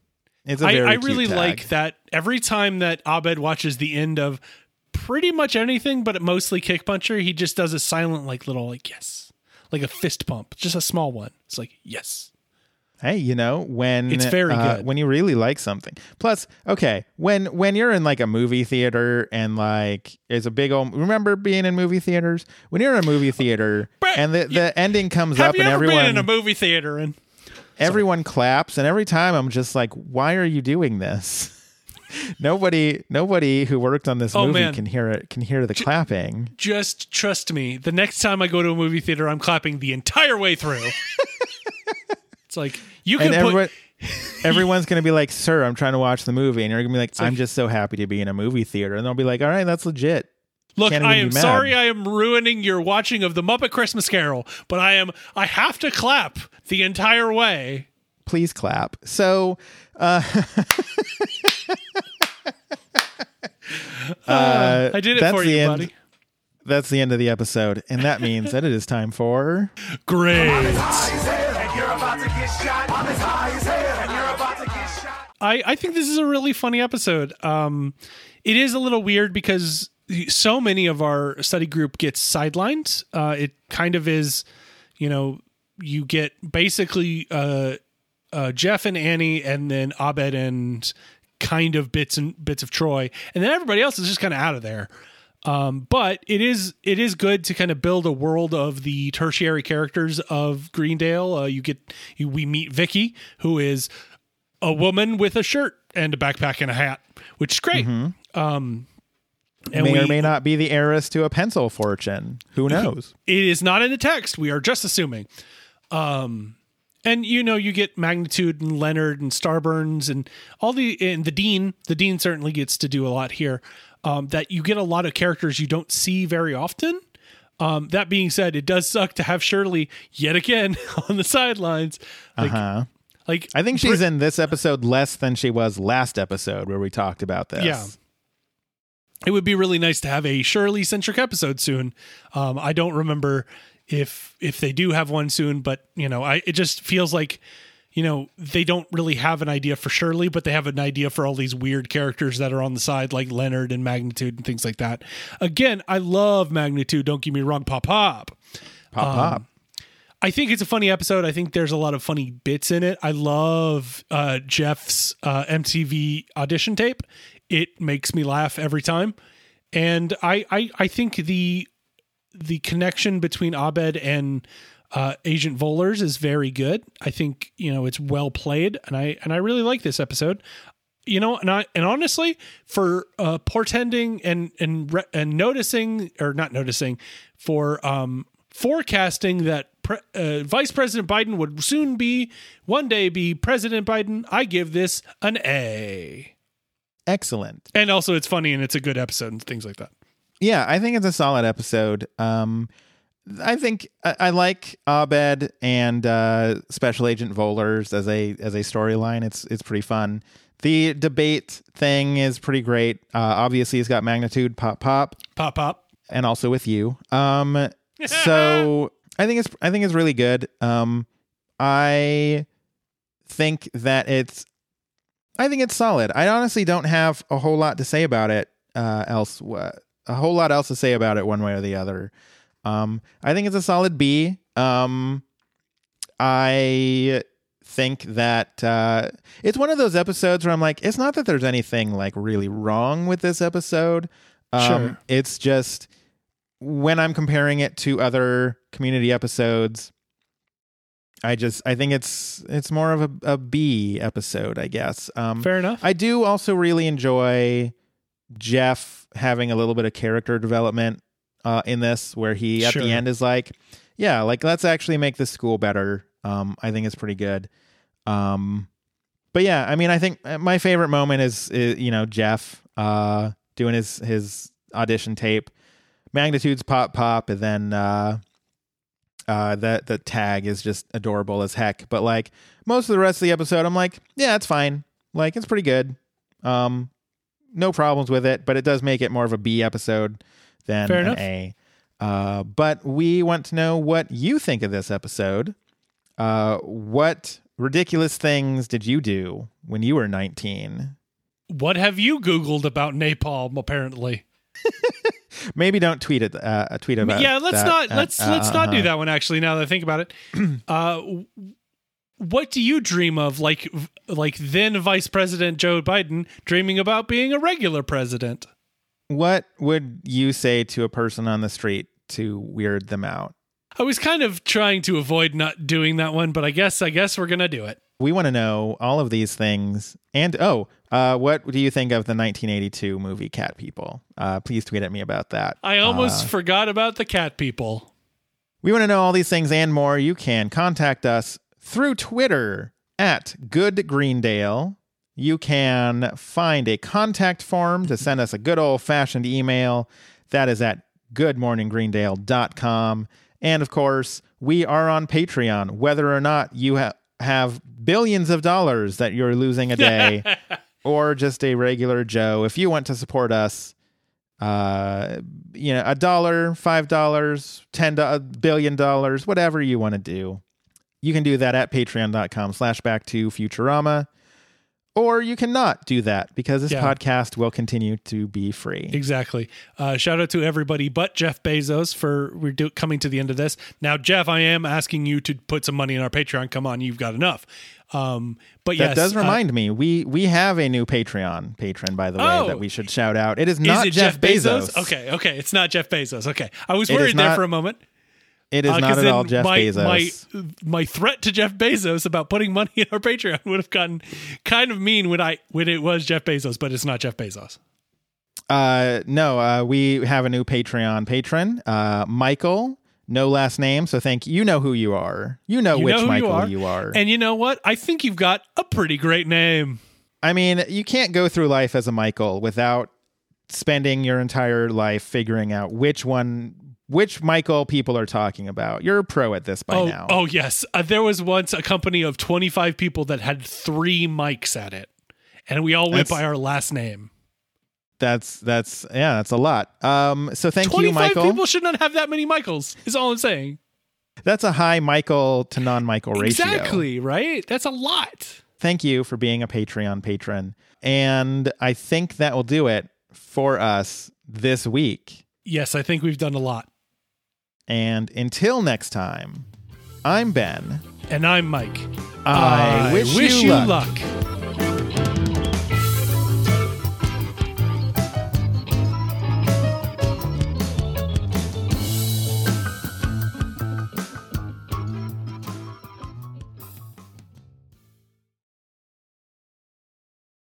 It's a I, very I really tag. like that every time that Abed watches the end of pretty much anything, but mostly Kick Puncher, he just does a silent, like little, like yes, like a fist pump, just a small one. It's like yes, Hey, you know when It's very uh, good. when you really like something. Plus, okay, when when you're in like a movie theater and like it's a big old. Remember being in movie theaters when you're in a movie theater Brett, and the the ending comes up you and ever everyone been in a movie theater and everyone claps and every time i'm just like why are you doing this nobody nobody who worked on this Oh, movie man. can hear it can hear the clapping just trust me, the next time I go to a movie theater, I'm clapping the entire way through. It's like you can and put. everyone, everyone's gonna be like sir i'm trying to watch the movie and you're gonna be like i'm just so happy to be in a movie theater and they'll be like all right that's legit Look, I am sorry I am ruining your watching of the Muppet Christmas Carol, but I am I have to clap the entire way. Please clap. So, uh, uh, I did it that's for the you, end. buddy. That's the end of the episode, and that means that it is time for. Great. I, I think this is a really funny episode. Um, it is a little weird because so many of our study group gets sidelined. Uh, it kind of is, you know, you get basically uh, uh, Jeff and Annie, and then Abed and kind of bits and bits of Troy, and then everybody else is just kind of out of there. Um, but it is it is good to kind of build a world of the tertiary characters of Greendale. Uh, you get you, we meet Vicky, who is a woman with a shirt and a backpack and a hat, which is great. Um, and may or we- may not be the heiress to a pencil fortune. Who knows? it is not in the text. We are just assuming. Um, and you know, you get magnitude and Leonard and Starburns and all the and the dean. The dean certainly gets to do a lot here. Um, that you get a lot of characters you don't see very often. Um, that being said, it does suck to have Shirley yet again on the sidelines. Like, Uh-huh. like I think she's in this episode less than she was last episode where we talked about this. Yeah. it would be really nice to have a Shirley centric episode soon. Um, I don't remember if if they do have one soon, but you know, I it just feels like you know they don't really have an idea for Shirley, but they have an idea for all these weird characters that are on the side, like Leonard and Magnitude and things like that. Again, I love Magnitude. Don't get me wrong, pop pop. Pop pop. I think it's a funny episode. I think there's a lot of funny bits in it. I love uh, Jeff's uh, MTV audition tape. It makes me laugh every time, and I I, I think the the connection between Abed and uh, Agent Vohlers is very good. I think you know it's well played, and I and I really like this episode. You know, and I and honestly, for uh, portending and and re- and noticing or not noticing, for um forecasting that pre- uh, Vice President Biden would soon be one day be President Biden, I give this an A. Excellent. And also, it's funny and it's a good episode and things like that. Yeah, I think it's a solid episode. Um, I think I, I like Abed and uh, Special Agent Vohlers as a as a storyline. It's it's pretty fun. The debate thing is pretty great. Uh, obviously, it's got magnitude, pop, pop, Pop pop. and also with you. Um, so I think it's I think it's really good. Um, I think that it's I think it's solid. I honestly don't have a whole lot to say about it. Uh, else, a whole lot else to say about it, one way or the other. Um, I think it's a solid B. Um, I think that uh, it's one of those episodes where I'm like, it's not that there's anything like really wrong with this episode. Um, Sure. It's just when I'm comparing it to other community episodes, I just I think it's it's more of a, a B episode, I guess. Um, Fair enough. I do also really enjoy Jeff having a little bit of character development uh, in this, where he at Sure. the end is like, "Yeah, like let's actually make this school better." Um, I think it's pretty good. Um, but yeah, I mean, I think uh, my favorite moment is, is you know Jeff uh, doing his his audition tape, magnitudes pop pop, and then uh, uh, that the tag is just adorable as heck. But like most of the rest of the episode, I'm like, yeah, it's fine. Like it's pretty good. Um, no problems with it, but it does make it more of a B episode than Fair an enough. A. Uh, but we want to know what you think of this episode. Uh, what ridiculous things did you do when you were 19? What have you Googled about napalm? Apparently, Maybe don't tweet it. Uh, tweet about. yeah. Let's that. not let's let's not do uh-huh. that one. Actually, now that I think about it, uh, what do you dream of? Like like then Vice President Joe Biden dreaming about being a regular president. What would you say to a person on the street to weird them out? I was kind of trying to avoid not doing that one, but I guess I guess we're gonna do it. We want to know all of these things. And oh, uh, what do you think of the 1982 movie Cat People? Uh, please tweet at me about that. I almost Uh, forgot about the cat people. we want to know all these things and more. You can contact us through Twitter at Good Greendale. You can find a contact form to send us a good old fashioned email. That is at goodmorninggreendale.com. And of course, we are on Patreon, whether or not you ha- have billions of dollars that you're losing a day or just a regular Joe. If you want to support us, uh, you know, a dollar, five dollars, ten do- a billion dollars, whatever you want to do, you can do that at patreon.com slash back to Futurama. Or you cannot do that because this Yeah. podcast will continue to be free. Exactly. Uh, shout out to everybody but Jeff Bezos for we're do, coming to the end of this. Now, Jeff, I am asking you to put some money in our Patreon. Come on, you've got enough. Um, but That yes, does uh, remind me, we we have a new Patreon patron, by the way, Oh. that we should shout out. It is is not it Jeff, Bezos. Okay, okay, it's not Jeff Bezos. Okay, I was worried there not for a moment. It is Uh, not at all Jeff my, Bezos. My my threat to Jeff Bezos about putting money in our Patreon would have gotten kind of mean when I when it was Jeff Bezos, but it's not Jeff Bezos. Uh, no, uh, we have a new Patreon patron, uh, Michael. No last name, so thank you. You know who you are. You know You which know Michael you are. you are. And you know what? I think you've got a pretty great name. I mean, you can't go through life as a Michael without spending your entire life figuring out which one, which Michael people are talking about. You're a pro at this by oh, now. oh yes. Uh, there was once a company of 25 people that had three mics at it, and we all went That's- by our last name. That's that's yeah, that's a lot. Um, so thank you, 25 Michael. people should not have that many Michaels, is all I'm saying. That's a high Michael to non-Michael ratio. Exactly, right? That's a lot. Thank you for being a Patreon patron, and I think that will do it for us this week. Yes, I think we've done a lot. And until next time, I'm Ben. And I'm Mike. I, wish, you luck. luck.